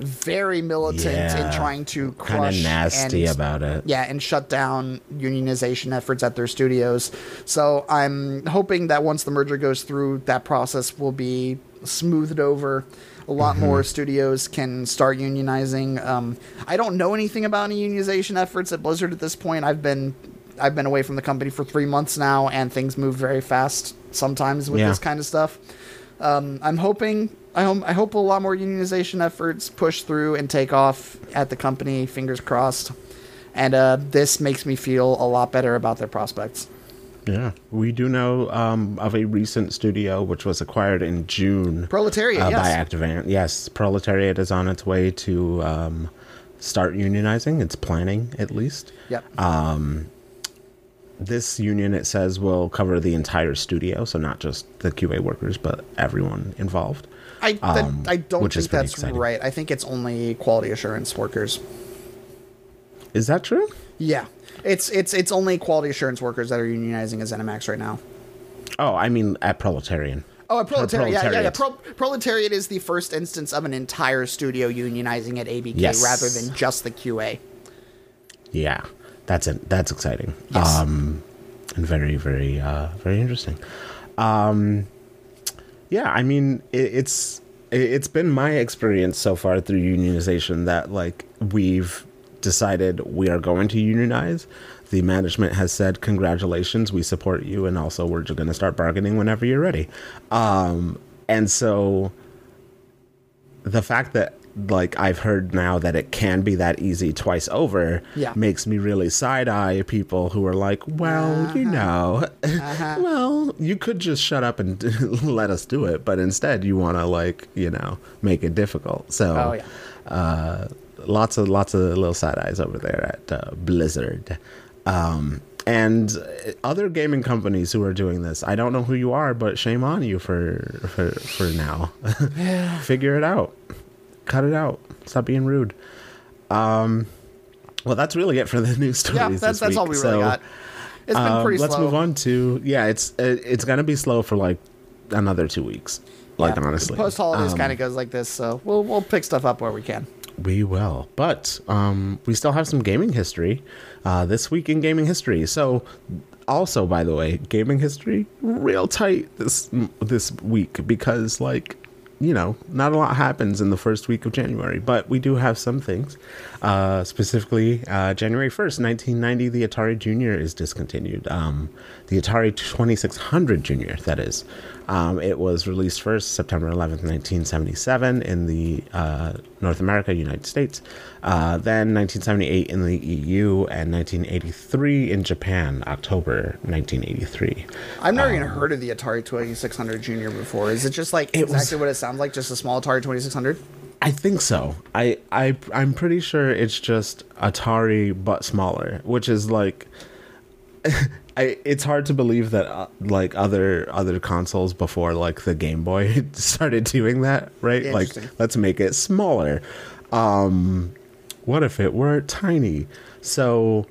very militant in trying to crush Kinda nasty and- about it. yeah, and shut down unionization efforts at their studios. So I'm hoping that once the merger goes through, that process will be smoothed over. A lot Mhm. more studios can start unionizing. Um, I don't know anything about any unionization efforts at Blizzard at this point. I've been I've been away from the company for three months now, and things move very fast sometimes with Yeah. this kind of stuff. Um, I'm hoping. I hope. I hope a lot more unionization efforts push through and take off at the company. Fingers crossed. And uh, this makes me feel a lot better about their prospects. Yeah, we do know um, of a recent studio which was acquired in June. Proletariat, uh, yes. by Activant. Yes, Proletariat is on its way to um, start unionizing. It's planning, at least. Yep. Um, this union, it says, will cover the entire studio, so not just the QA workers, but everyone involved. I that, Um, I don't think that's exciting. right. I think it's only quality assurance workers. Is that true? Yeah, it's it's it's only quality assurance workers that are unionizing as ZeniMax right now. Oh, I mean at Proletarian. Oh, a proletariat. Yeah, yeah, yeah. Pro- proletariat is the first instance of an entire studio unionizing at ABK Yes. rather than just the QA. Yeah, that's it. That's exciting. Yes. Um, and very, very, uh, very interesting. Um, yeah, I mean, it, it's it, it's been my experience so far through unionization that like we've decided we are going to unionize. The management has said, "Congratulations, we support you," and also we're just going to start bargaining whenever you're ready. Um, and so the fact that like I've heard now that it can be that easy twice over Yeah. makes me really side eye people who are like, well, you know, <laughs> well, you could just shut up and <laughs> let us do it, but instead you want to like, you know, make it difficult. So, Oh, yeah. uh, lots of lots of little side eyes over there at uh, Blizzard. Um, and other gaming companies who are doing this, I don't know who you are, but shame on you for for, for now. <laughs> Figure it out cut it out. Stop being rude. Um, well, that's really it for the <laughs> news stories. Yeah, this that's that's all we really So, got. It's been um, pretty let's slow. move on to yeah. It's it, it's gonna be slow for like another two weeks. Like honestly, Post holidays Um, kind of goes like this, so we'll we'll pick stuff up where we can. We will, but um, we still have some gaming history uh, this week in gaming history. So, also by the way, gaming history real tight this this week because like you know not a lot happens in the first week of January, but we do have some things. Uh, specifically, uh, January first, nineteen ninety, the Atari Junior is discontinued. Um, the Atari Twenty Six Hundred Junior, that is. Um, it was released first September 11th, 1977 in the uh, North America, United States. Uh, then 1978 in the EU and 1983 in Japan, October 1983. I've never even heard of the Atari 2600 Junior before. Is it just like It was- exactly what it sounds like? Just a small Atari 2600? I think so. I, I I'm pretty sure it's just Atari but smaller, which is like <laughs> I, it's hard to believe that uh, like other other consoles before like the Game Boy <laughs> started doing that, right? Like let's make it smaller. Um what if it were tiny? So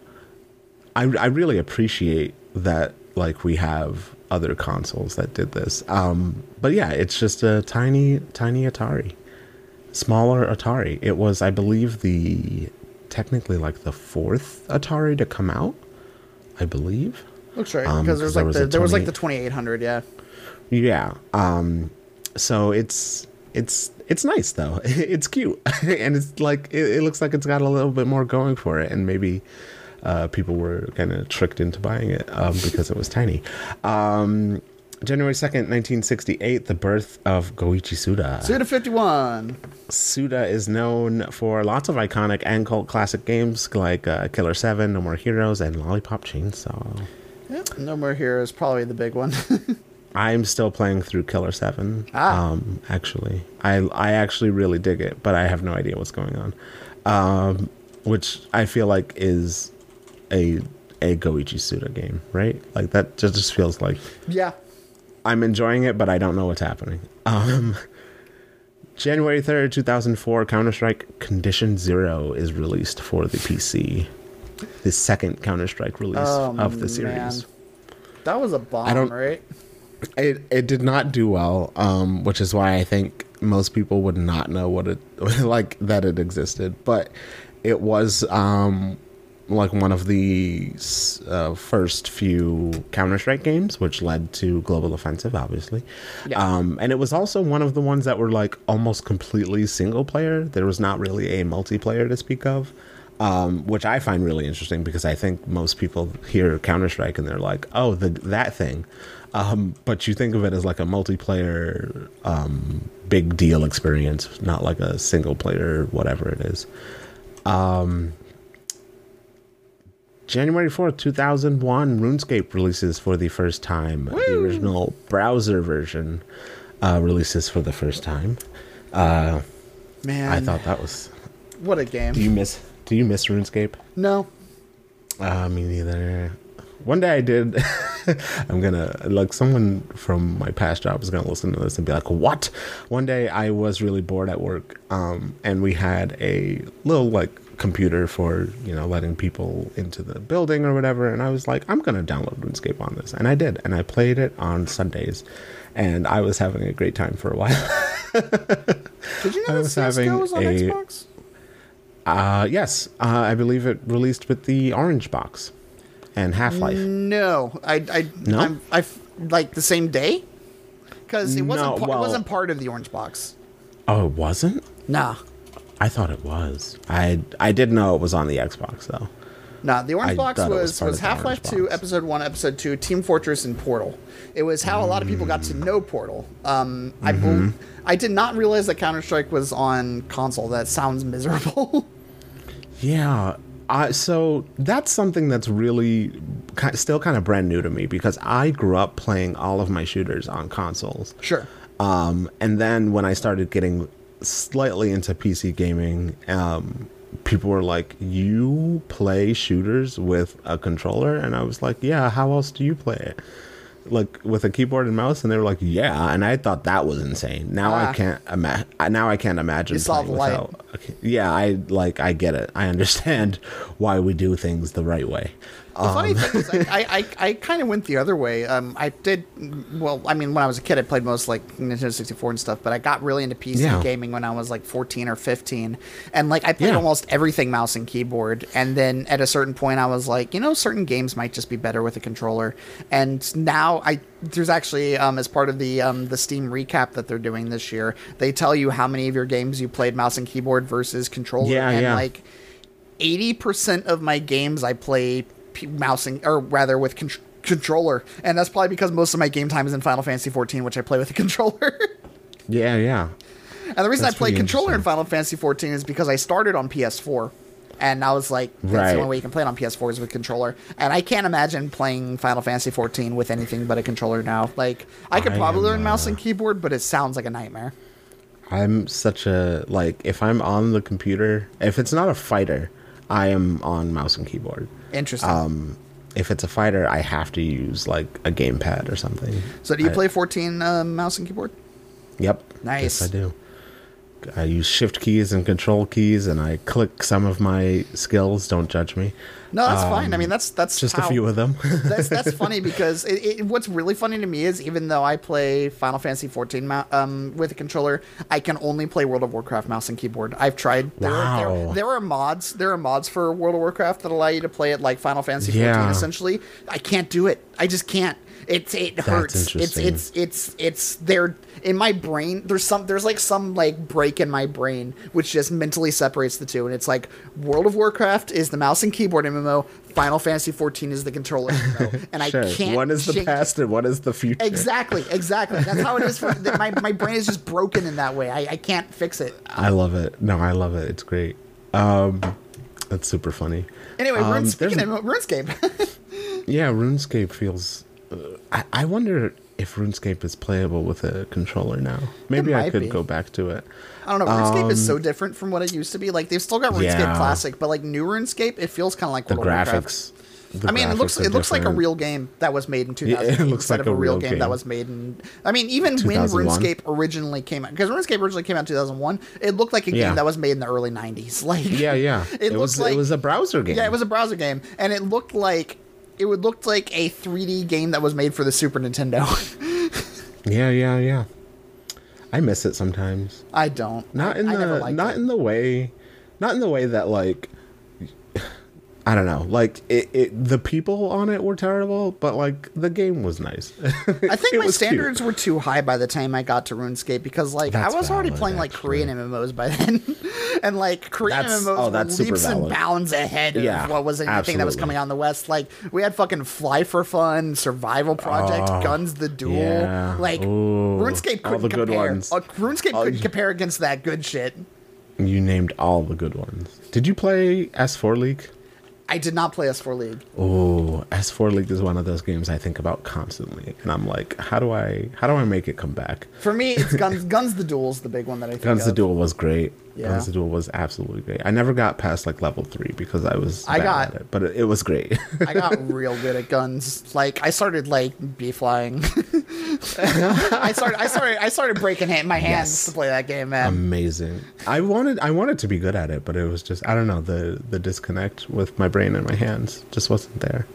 I I really appreciate that like we have other consoles that did this. Um but yeah, it's just a tiny tiny Atari. Smaller Atari. It was I believe the technically like the fourth Atari to come out. I believe. Looks right Um, because 'cause there's there was the, there was like the 2800, yeah. Yeah. Um so it's it's it's nice though. <laughs> It's cute. <laughs> and it's like it, it looks like it's got a little bit more going for it and maybe uh people were kind of tricked into buying it um because it was tiny. Um January 2nd, 1968, the birth of Goichi Suda. Suda 51. Suda is known for lots of iconic and cult classic games like uh, Killer 7, No More Heroes, and Lollipop Chainsaw. No More Heroes, probably the big one. <laughs> I'm still playing through Killer Seven. Ah. Um, actually, I I actually really dig it, but I have no idea what's going on. Um, which I feel like is a a Goichi Suda game, right? Like that just, just feels like yeah. I'm enjoying it, but I don't know what's happening. Um, <laughs> January 3rd, 2004, Counter Strike Condition Zero is released for the PC. The second Counter Strike release Oh, of the man. series. That was a bomb, I don't- right? It it did not do well, um, which is why I think most people would not know what it <laughs> like that it existed. But it was um, like one of the uh, first few Counter Strike games, which led to Global Offensive, obviously. Um, and it was also one of the ones that were like almost completely single player. There was not really a multiplayer to speak of. Um, which I find really interesting because I think most people hear Counter Strike and they're like, "Oh, the that thing," um, but you think of it as like a multiplayer um, big deal experience, not like a single player whatever it is. Um, January 4th, 2001, RuneScape releases for the first time. The original browser version uh, releases for the first time. Uh, Man. I thought that was. What a game. Do you miss? Do you miss RuneScape? No. Uh, me neither. One day I did. <laughs> I'm gonna like someone from my past job is gonna listen to this and be like, "What?" One day I was really bored at work, um, and we had a little like computer for you know letting people into the building or whatever, and I was like, "I'm gonna download RuneScape on this," and I did, and I played it on Sundays, and I was having a great time for a while. <laughs> Did you I know was that having CSGO was on a- Xbox? Uh, yes, uh, I believe it released with the orange box. and Half Life. No, I, I, No? I'm, I, like the same day, because it wasn't, No, well- it wasn't part of the orange box. Oh, it wasn't. Nah, I thought it was. I I did know it was on the Xbox though. nah. The orange I box was was was, Half Life Two, Box. Episode One, Episode Two, Team Fortress, and Portal. It was how a lot of people got to know Portal. Um, I Mm-hmm. bel I did not realize that Counter Strike was on console. That sounds miserable. <laughs> Yeah. Uh, so that's something that's really ki- still kind of brand new to me because I grew up playing all of my shooters on consoles. sure. Um, and then when I started getting slightly into PC gaming, um, people were like, "You play shooters with a controller?" And I was like, "Yeah. How else do you play it?" Like with a keyboard and mouse, and they were like, "Yeah." And I thought that was insane. Now Ah. I can't imagine. Now I can't imagine. You saw the light. without- okay. Yeah, I like. I get it. I understand <laughs> why we do things the right way. The funny thing is, I, I, I, I kind of went the other way. Um, I did, well, I mean, when I was a kid, I played most like Nintendo 64 and stuff, but I got really into PC Yeah. gaming when I was like 14 or 15. And like, I played Yeah. almost everything mouse and keyboard. And then at a certain point, I was like, you know, certain games might just be better with a controller. And now I, there's actually, um, as part of the, um, the Steam recap that they're doing this year, they tell you how many of your games you played mouse and keyboard versus controller. Yeah, and yeah. like, eighty percent of my games I play mousing, or rather with con- controller, and that's probably because most of my game time is in Final Fantasy XIV, which I play with a <laughs> controller. Yeah, yeah. and the reason That's I play controller in. Final Fantasy XIV is because I started on PS4. And I was like, that's Right. the only way you can play it on PS4 is with controller. And I can't imagine playing Final Fantasy XIV with anything but a controller now. Like, I could I probably am, learn mouse uh, and keyboard, but it sounds like a nightmare. I'm such a like if I'm on the computer, if it's not a fighter, I am on mouse and keyboard. Interesting. Um, if it's a fighter, I have to use like a gamepad or something. so, do you I- play 14 uh, mouse and keyboard? Yep. Nice. Yes, I do. I use shift keys and control keys, and I click some of my skills. Don't judge me. No, that's fine. I Um, mean, that's that's just how- a few of them. <laughs> that's that's <laughs> funny because it, it, what's really funny to me is even though I play Final Fantasy 14 um, with a controller, I can only play World of Warcraft mouse and keyboard. I've tried. There, are, Wow. there, there are mods. There are mods for World of Warcraft that allow you to play it like Final Fantasy 14. Yeah. Essentially, I can't do it. I just can't. It's it hurts. It's it's it's it's there in my brain. There's some there's like some like break in my brain which just mentally separates the two, and it's like World of Warcraft is the mouse and keyboard MMO. Final Fantasy 14 is the controller MMO, <laughs> and sure. I can't. One is the past and one is the future. Exactly, exactly. That's how it is. For, my my brain is just broken in that way. I, I can't fix it. I love it. No, I love it. It's great. Um, that's super funny. Anyway, Um, Rune, speaking of RuneScape, <laughs> Yeah, RuneScape feels. I, I wonder if RuneScape is playable with a controller now. Maybe I could be. go back to it. I don't know. RuneScape is Um, so different from what it used to be. Like they've still got RuneScape Yeah. Classic, but like new RuneScape, it feels kind of like The graphics. the I mean, it looks it looks like a real game that was made in 2000 <laughs> it looks instead like of a real real game, that was made in. I mean, even when RuneScape originally came out, because RuneScape originally came out in 2001, it looked like a Yeah. game that was made in the early 90s. <laughs> Like Yeah, yeah. It, It, was like it was a browser game. yeah, it was a browser game, and it looked like it would look like a 3D game that was made for the Super Nintendo. <laughs> Yeah, yeah, yeah. I miss it sometimes. I don't. Not I- in I never the liked not it. in the way not in the way that like I don't know. Like it, it the people on it were terrible, but like the game was nice. <laughs> I think <laughs> my was cute. standards were too high by the time I got to RuneScape because like That's I was already valid, playing like Korean MMOs by then, <laughs> and like Korean That's- MMOs oh, were that's leaps and bounds ahead of Yeah, what was anything that was coming out in the West. Like we had fucking Fly for Fun, Survival Project, Oh, GunZ the Duel. yeah. Like Ooh, RuneScape couldn't compare. Uh, RuneScape Oh, couldn't compare against that good shit. You named all the good ones. Did you play S4 League? I did not play S4 League. Oh, S4 League is one of those games I think about constantly, and I'm like, how do I how do I make it come back? For me, it's GunZ <laughs> GunZ the Duel's the big one that I think GunZ the. Duel was great. Yeah. GunZ Duel was absolutely great. I never got past like level three because I was I bad got- at it, but it, it was great. <laughs> I got real good at guns. Like I started like bee flying. <laughs> I started I started I started breaking hand, my hands Yes. to play that game, man. Amazing. I wanted I wanted to be good at it, but it was just I don't know the the disconnect with my brain and my hands just wasn't there.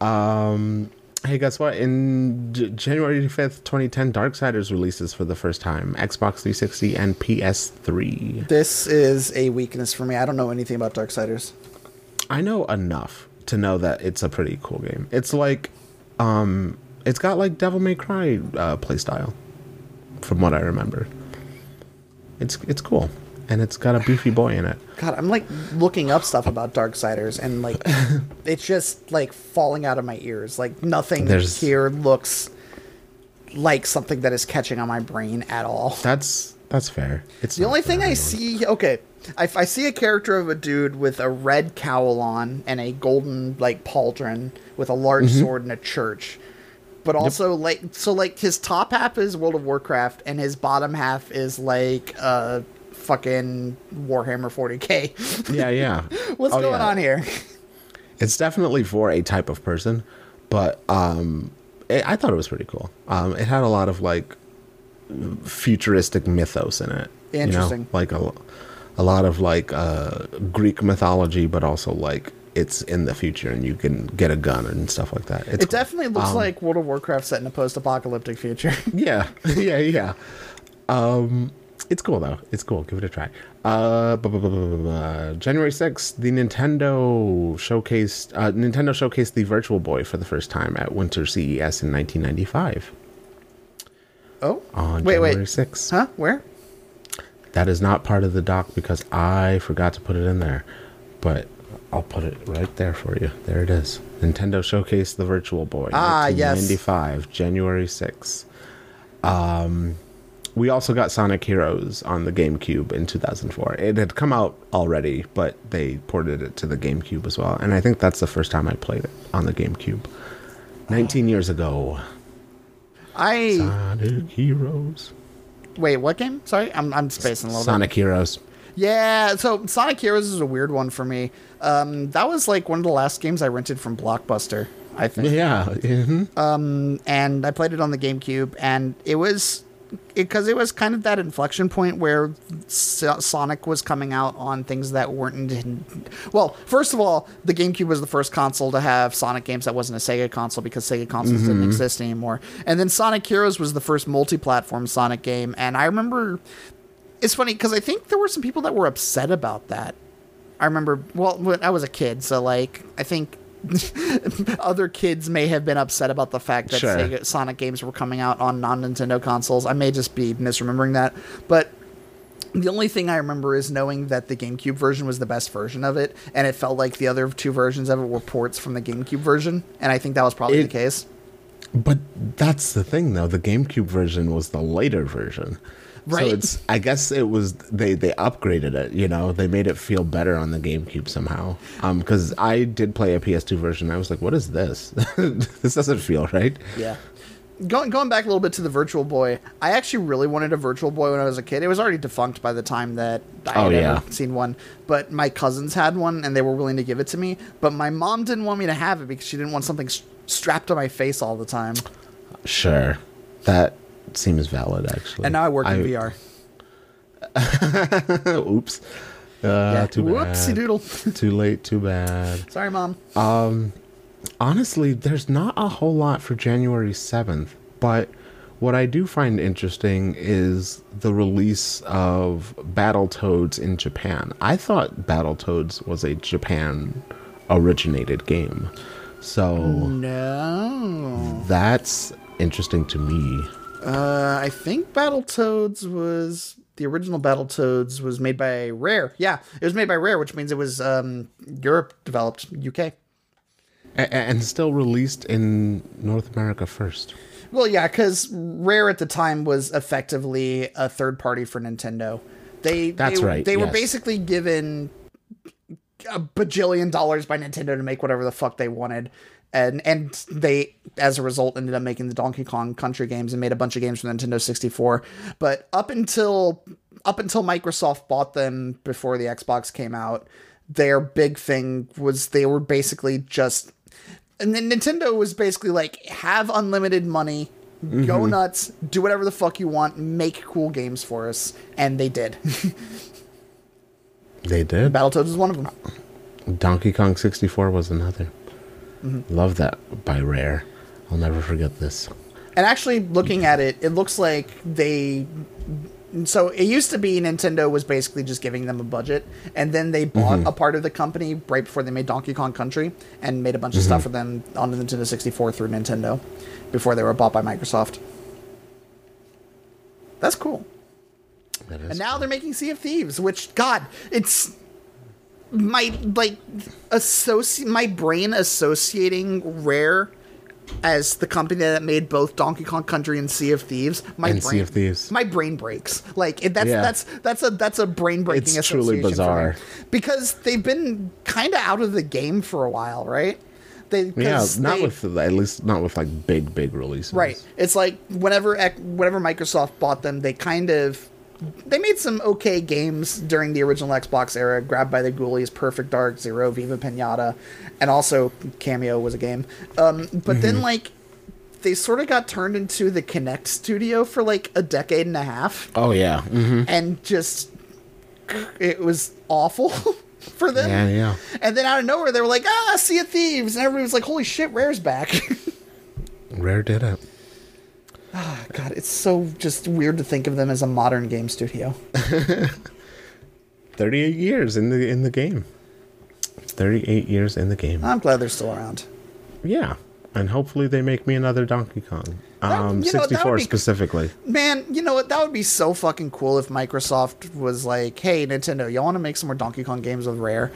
Um. Hey, guess what? In J- January 5th, 2010, Darksiders releases for the first time. Xbox 360 and PS3. this is a weakness for me. I don't know anything about Darksiders. I know enough to know that it's a pretty cool game. It's like, um, it's got like Devil May Cry uh, playstyle, from what I remember. It's it's cool, and it's got a beefy boy in it. God, I'm like looking up stuff about Darksiders and like <laughs> it's just like falling out of my ears. Like nothing There's- here looks like something that is catching on my brain at all. That's that's fair. It's the only thing I see. Okay, I, I see a character of a dude with a red cowl on and a golden like pauldron with a large Mhm. sword in a church. But also like so like his top half is World of Warcraft and his bottom half is like uh fucking Warhammer 40k. Yeah, yeah. <laughs> What's Oh, going yeah. on here? It's definitely for a type of person, but um, it, I thought it was pretty cool. Um, it had a lot of like futuristic mythos in it. you know? Interesting. Like a, a lot of like uh, Greek mythology, but also like it's in the future and you can get a gun and stuff like that. It's it definitely looks Um, like World of Warcraft set in a post-apocalyptic future. <laughs> yeah, <laughs> yeah, yeah. Um, it's cool though. It's cool. Give it a try. Uh, bu- bu- bu- January sixth, the Nintendo showcased. Uh, Nintendo showcased the Virtual Boy for the first time at Winter CES in 1995. Oh, On wait, January wait, 6th. huh? Where? That is not part of the doc because I forgot to put it in there, but I'll put it right there for you. There it is. Nintendo showcased the Virtual Boy. Ah, yes. 1995, January 6th. Um, we also got Sonic Heroes on the GameCube in 2004. It had come out already, but they ported it to the GameCube as well, and I think that's the first time I played it on the GameCube. 19 years ago. I Sonic Heroes. wait. What game? Sorry, I'm I'm spacing a little Sonic bit. Heroes. Yeah, so Sonic Heroes is a weird one for me. Um, that was like one of the last games I rented from Blockbuster. I think. Yeah. mhm. Um, and I played it on the GameCube, and it was because it, was kind of that inflection point where So- Sonic was coming out on things that weren't. In, well, first of all, the GameCube was the first console to have Sonic games that wasn't a Sega console because Sega consoles didn't Mhm. exist anymore. And then Sonic Heroes was the first multi-platform Sonic game, and I remember. It's funny because I think there were some people that were upset about that. I remember, well, when I was a kid, so like, I think <laughs> other kids may have been upset about the fact that Sure. Sega Sonic games were coming out on non Nintendo consoles. I may just be misremembering that, but the only thing I remember is knowing that the GameCube version was the best version of it, and it felt like the other two versions of it were ports from the GameCube version, and I think that was probably It- the case. But that's the thing, though. The GameCube version was the later version, Right. So it's. I guess it was they they upgraded it. You know, they made it feel better on the GameCube somehow. Um, because I did play a PS2 version. I was like, what is this? <laughs> this doesn't feel right. Yeah. Going going back a little bit to the Virtual Boy, I actually really wanted a Virtual Boy when I was a kid. It was already defunct by the time that I Oh, had yeah. seen one. But my cousins had one, and they were willing to give it to me. But my mom didn't want me to have it because she didn't want something strapped to my face all the time. Sure, that seems valid actually. And now I work in VR. <laughs> Oops. Uh, Yeah, Too bad. whoopsie doodle. <laughs> too late. Too bad. Sorry, mom. Um, honestly, there's not a whole lot for January 7th, but what I do find interesting is the release of Battletoads in Japan. I thought Battletoads was a Japan originated game. So No. that's interesting to me. Uh, I think Battletoads was the original Battletoads was made by Rare. Yeah, it was made by Rare, which means it was um, Europe developed, UK. And still released in North America first. Well, yeah, because Rare at the time was effectively a third party for Nintendo. They That's they, right, They were basically given a bajillion dollars by Nintendo to make whatever the fuck they wanted. And and they, as a result, ended up making the Donkey Kong Country games and made a bunch of games for Nintendo 64. But up until up until Microsoft bought them before the Xbox came out, their big thing was they were basically just and then Nintendo was basically like, have unlimited money, go Mhm. nuts, do whatever the fuck you want, make cool games for us, and they did. They did. Battletoads was one of them. Donkey Kong 64 was another. Mhm. Love that by Rare. I'll never forget this. And actually, looking at it, it looks like they. So it used to be Nintendo was basically just giving them a budget, and then they bought Mhm. a part of the company right before they made Donkey Kong Country, and made a bunch of stuff Mhm. for them on the Nintendo 64 through Nintendo, before they were bought by Microsoft. That's cool. And now they're making Sea of Thieves, which God, it's my like associ- my brain associating Rare as the company that made both Donkey Kong Country and Sea of Thieves. My And brain, Sea of Thieves. My brain breaks. Like it, that's Yeah. that's that's a that's a brain breaking. It's truly bizarre. because they've been kind of out of the game for a while, right? They Yeah, not they- with at least not with like big big releases. Right. It's like whenever whenever Microsoft bought them, they kind of they made some okay games during the original Xbox era. Grabbed by the Ghoulies, Perfect Dark, Zero, Viva Pinata, and also Kameo was a game. Um, but then Mhm. like they sort of got turned into the Kinect studio for like a decade and a half, Oh yeah. hmm and just it was awful. <laughs> For them, Yeah, yeah. and then out of nowhere they were like, "Ah, Sea of Thieves," and everybody was like, "Holy shit, Rare's back!" <laughs> Rare did it. Ah, God, it's so just weird to think of them as a modern game studio. <laughs> Thirty-eight years in the in the game. Thirty-eight years in the game. I'm glad they're still around. Yeah, and hopefully they make me another Donkey Kong. Um, that would sixty-four be- specifically. Man, you know what? That would be so fucking cool if Microsoft was like, "Hey, Nintendo, y'all want to make some more Donkey Kong games with Rare?"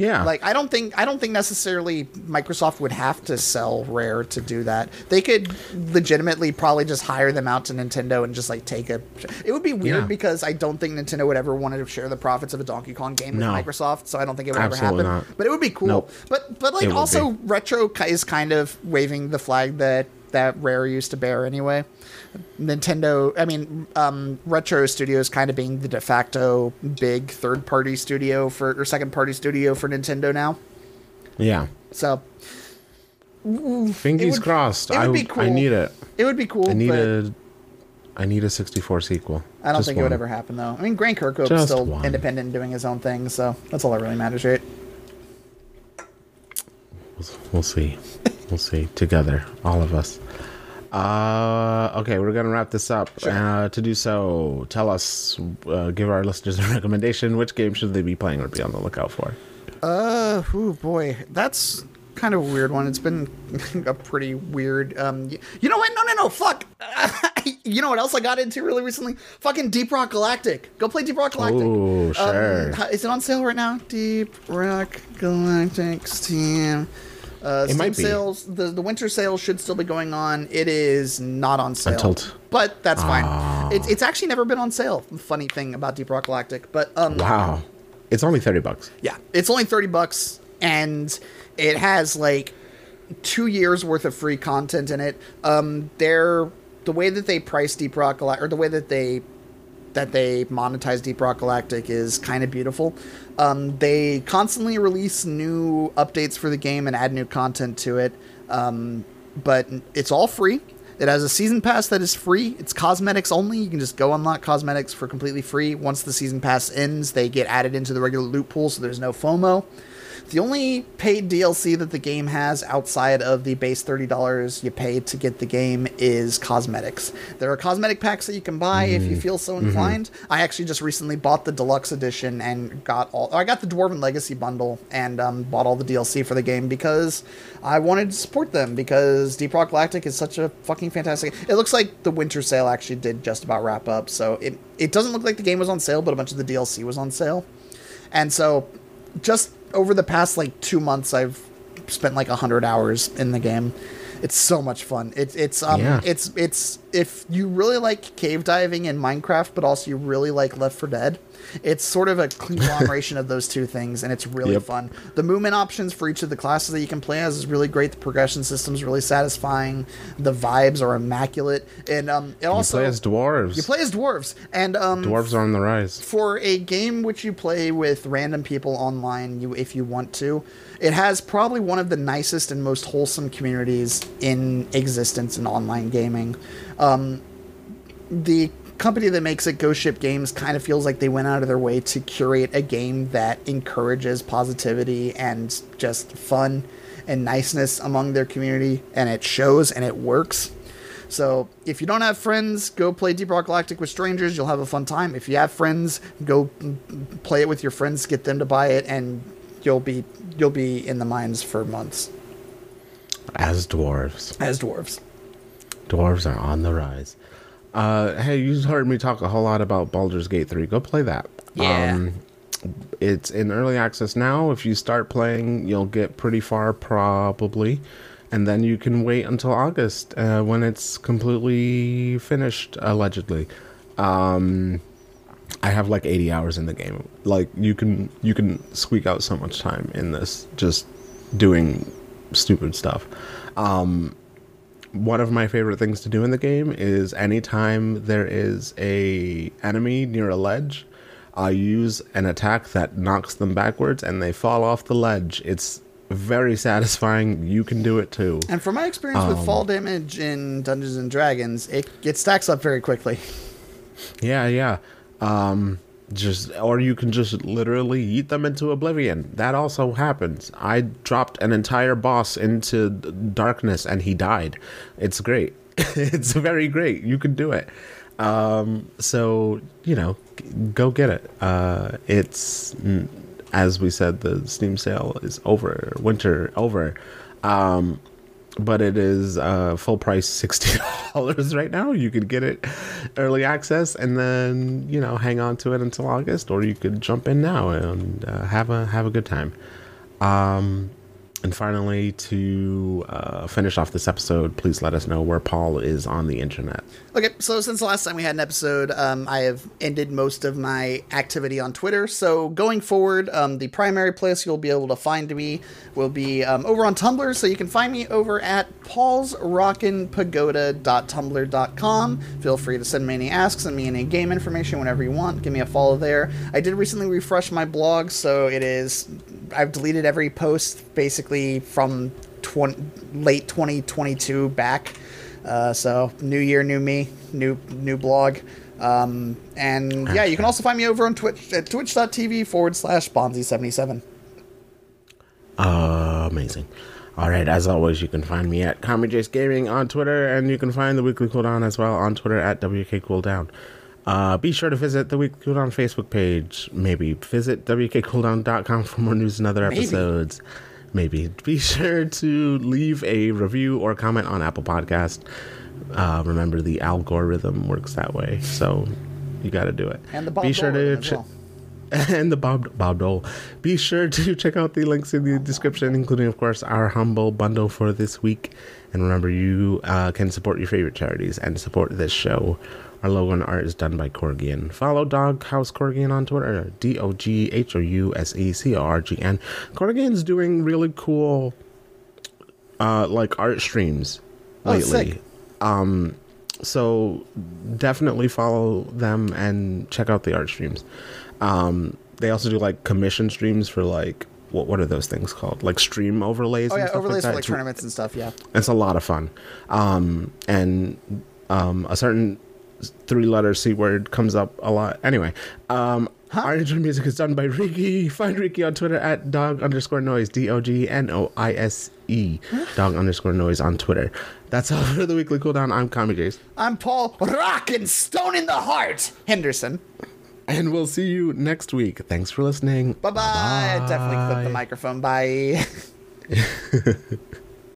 Yeah. Like, I don't think I don't think necessarily Microsoft would have to sell Rare to do that. They could legitimately probably just hire them out to Nintendo and just like take a. It would be weird Yeah. because I don't think Nintendo would ever want to share the profits of a Donkey Kong game with No. Microsoft. So I don't think it would Absolutely ever happen. not. But it would be cool. Nope. But but like also retro is kind of waving the flag that that Rare used to bear anyway. Nintendo, I mean, um, Retro Studios kind of being the de facto big third party studio for or second party studio for Nintendo now. Yeah. So Fingies would- crossed. it would I, be cool. I need it. it would be cool. I need a. I need a sixty-four sequel. I don't Just think it would ever happen though. I mean, Grant Kirkhope's Just still one. independent and doing his own thing, so that's all that really matters, right? We'll see. <laughs> We'll see together, all of us. Uh, okay, we're gonna wrap this up. Uh, to do so, tell us, uh, give our listeners a <laughs> recommendation. Which game should they be playing or be on the lookout for? Uh, oh boy, that's kind of a weird one. It's been <laughs> a pretty weird. Um, you know what? No, no, no. Fuck. <laughs> you know what else I got into really recently? Fucking Deep Rock Galactic. Go play Deep Rock Galactic. Oh, sure. Um, is it on sale right now? Deep Rock Galactic Steam. Uh, It might be. sales. The the winter sale should still be going on. It is not on sale. But that's Ah. fine. It's it's actually never been on sale. Funny thing about Deep Rock Galactic, but um, Wow, it's only thirty bucks. yeah, it's only 30 bucks and it has like 2 years worth of free content in it. Um they're the way that they price Deep Rock Galactic or the way that they that they monetize Deep Rock Galactic is kind of beautiful. Um, they constantly release new updates for the game and add new content to it. Um, but it's all free. It has a season pass that is free. It's cosmetics only. You can just go unlock cosmetics for completely free. Once the season pass ends, they get added into the regular loot pool, so there's no FOMO. The only paid DLC that the game has outside of the base $30 you pay to get the game is cosmetics. There are cosmetic packs that you can buy if you Mm. feel so Mhm. inclined. I actually just recently bought the deluxe edition and got all I got the Dwarven Legacy bundle and um, bought all the DLC for the game because I wanted to support them because Deep Rock Galactic is such a fucking fantastic. It looks like the winter sale actually did just about wrap up, so it it doesn't look like the game was on sale, but a bunch of the DLC was on sale. And so just over the past like 2 months I've spent like 100 hours in the game. It's so much fun. It's it's um Yeah. it's it's if you really like cave diving in Minecraft but also you really like Left 4 Dead, it's sort of a conglomeration of those two things and it's really Yep. fun. The movement options for each of the classes that you can play as is really great. The progression system is really satisfying. The vibes are immaculate and um it also you play as dwarves. you play as dwarves and um dwarves are on the rise. for a game which you play with random people online you if you want to it has probably one of the nicest and most wholesome communities in existence in online gaming um, the company that makes it Ghost Ship Games kind of feels like they went out of their way to curate a game that encourages positivity and just fun and niceness among their community and it shows and it works So if you don't have friends, go play Deep Rock Galactic with strangers. You'll have a fun time. If you have friends, go play it with your friends. Get them to buy it, and you'll be you'll be in the mines for months As dwarves. as dwarves. Dwarves are on the rise. Uh, hey, you heard me talk a whole lot about Baldur's Gate 3. Go play that. Yeah. it's in early access now. If you start playing, you'll get pretty far, probably. And then you can wait until August uh, when it's completely finished, allegedly. Um, I have like 80 hours in the game. Like you can you can squeak out so much time in this just doing stupid stuff. Um, one of my favorite things to do in the game is anytime there is a enemy near a ledge, I use an attack that knocks them backwards and they fall off the ledge. It's very satisfying. You can do it too. And from my experience with Um, fall damage in Dungeons and Dragons, it, it stacks up very quickly. Yeah, yeah. Um, just or you can just literally eat them into oblivion. That also happens. I dropped an entire boss into darkness and he died. It's great. <laughs> it's very great. You can do it. Um, so you know, go get it. Uh, it's mm, as we said, the Steam sale is over. Winter over. Um, but it is uh, full price sixty <laughs> dollars right now. You could get it early access and then you know hang on to it until August, or you could jump in now and uh, have a have a good time. Um, and finally, to uh, finish off this episode, please let us know where Paul is on the internet. Okay, so since the last time we had an episode, um, I have ended most of my activity on Twitter. So going forward, um, the primary place you'll be able to find me will be um, over on Tumblr. So you can find me over at paulsrockinpagoda.tumblr.com. Feel free to send me any asks, send me any game information whenever you want. Give me a follow there. I did recently refresh my blog, so it is. I've deleted every post basically from 20, late 2022 back. Uh, so new year, new me, new new blog. Um, and yeah, you can also find me over on Twitch at twitch.tv forward slash Bonzi77. Uh, amazing. All right, as always, you can find me at Kami Jace Gaming on Twitter, and you can find the Weekly Cooldown as well on Twitter at WK Cooldown. Uh, be sure to visit the Weekly Cooldown Facebook page. Maybe visit WKCooldown.com for more news and other episodes. Maybe. <laughs> Be sure to leave a review or comment on Apple Podcast. Uh, remember, the algorithm works that way, so you got to do it. And the Bob Be sure Dole to ch- well. <laughs> and the Bob Bob Dole. Be sure to <laughs> check out the links in the description, including, of course, our humble bundle for this week. And remember, you uh, can support your favorite charities and support this show. Our logo and art is done by Corgian. Follow Dog House Corgian on Twitter, D O G H O U S E C O R G N. Corgian's doing really cool, uh, like art streams Oh, lately. sick. Um, so definitely follow them and check out the art streams. Um, they also do like commission streams for like what what are those things called? Like stream overlays. Oh and yeah, stuff overlays like for like tournaments and stuff. Yeah. It's a lot of fun. Um, and um, a certain three letter C word comes up a lot. Anyway, um, our intro music is done by Riki. Find Riki on Twitter at dog underscore noise, D O G N O I S E, dog underscore noise on Twitter. That's all for the weekly cooldown. I'm Kami Jace. I'm Paul Rockin' Stone in the Heart Henderson. And we'll see you next week. Thanks for listening. Bye bye. Definitely clip the microphone. Bye. <laughs>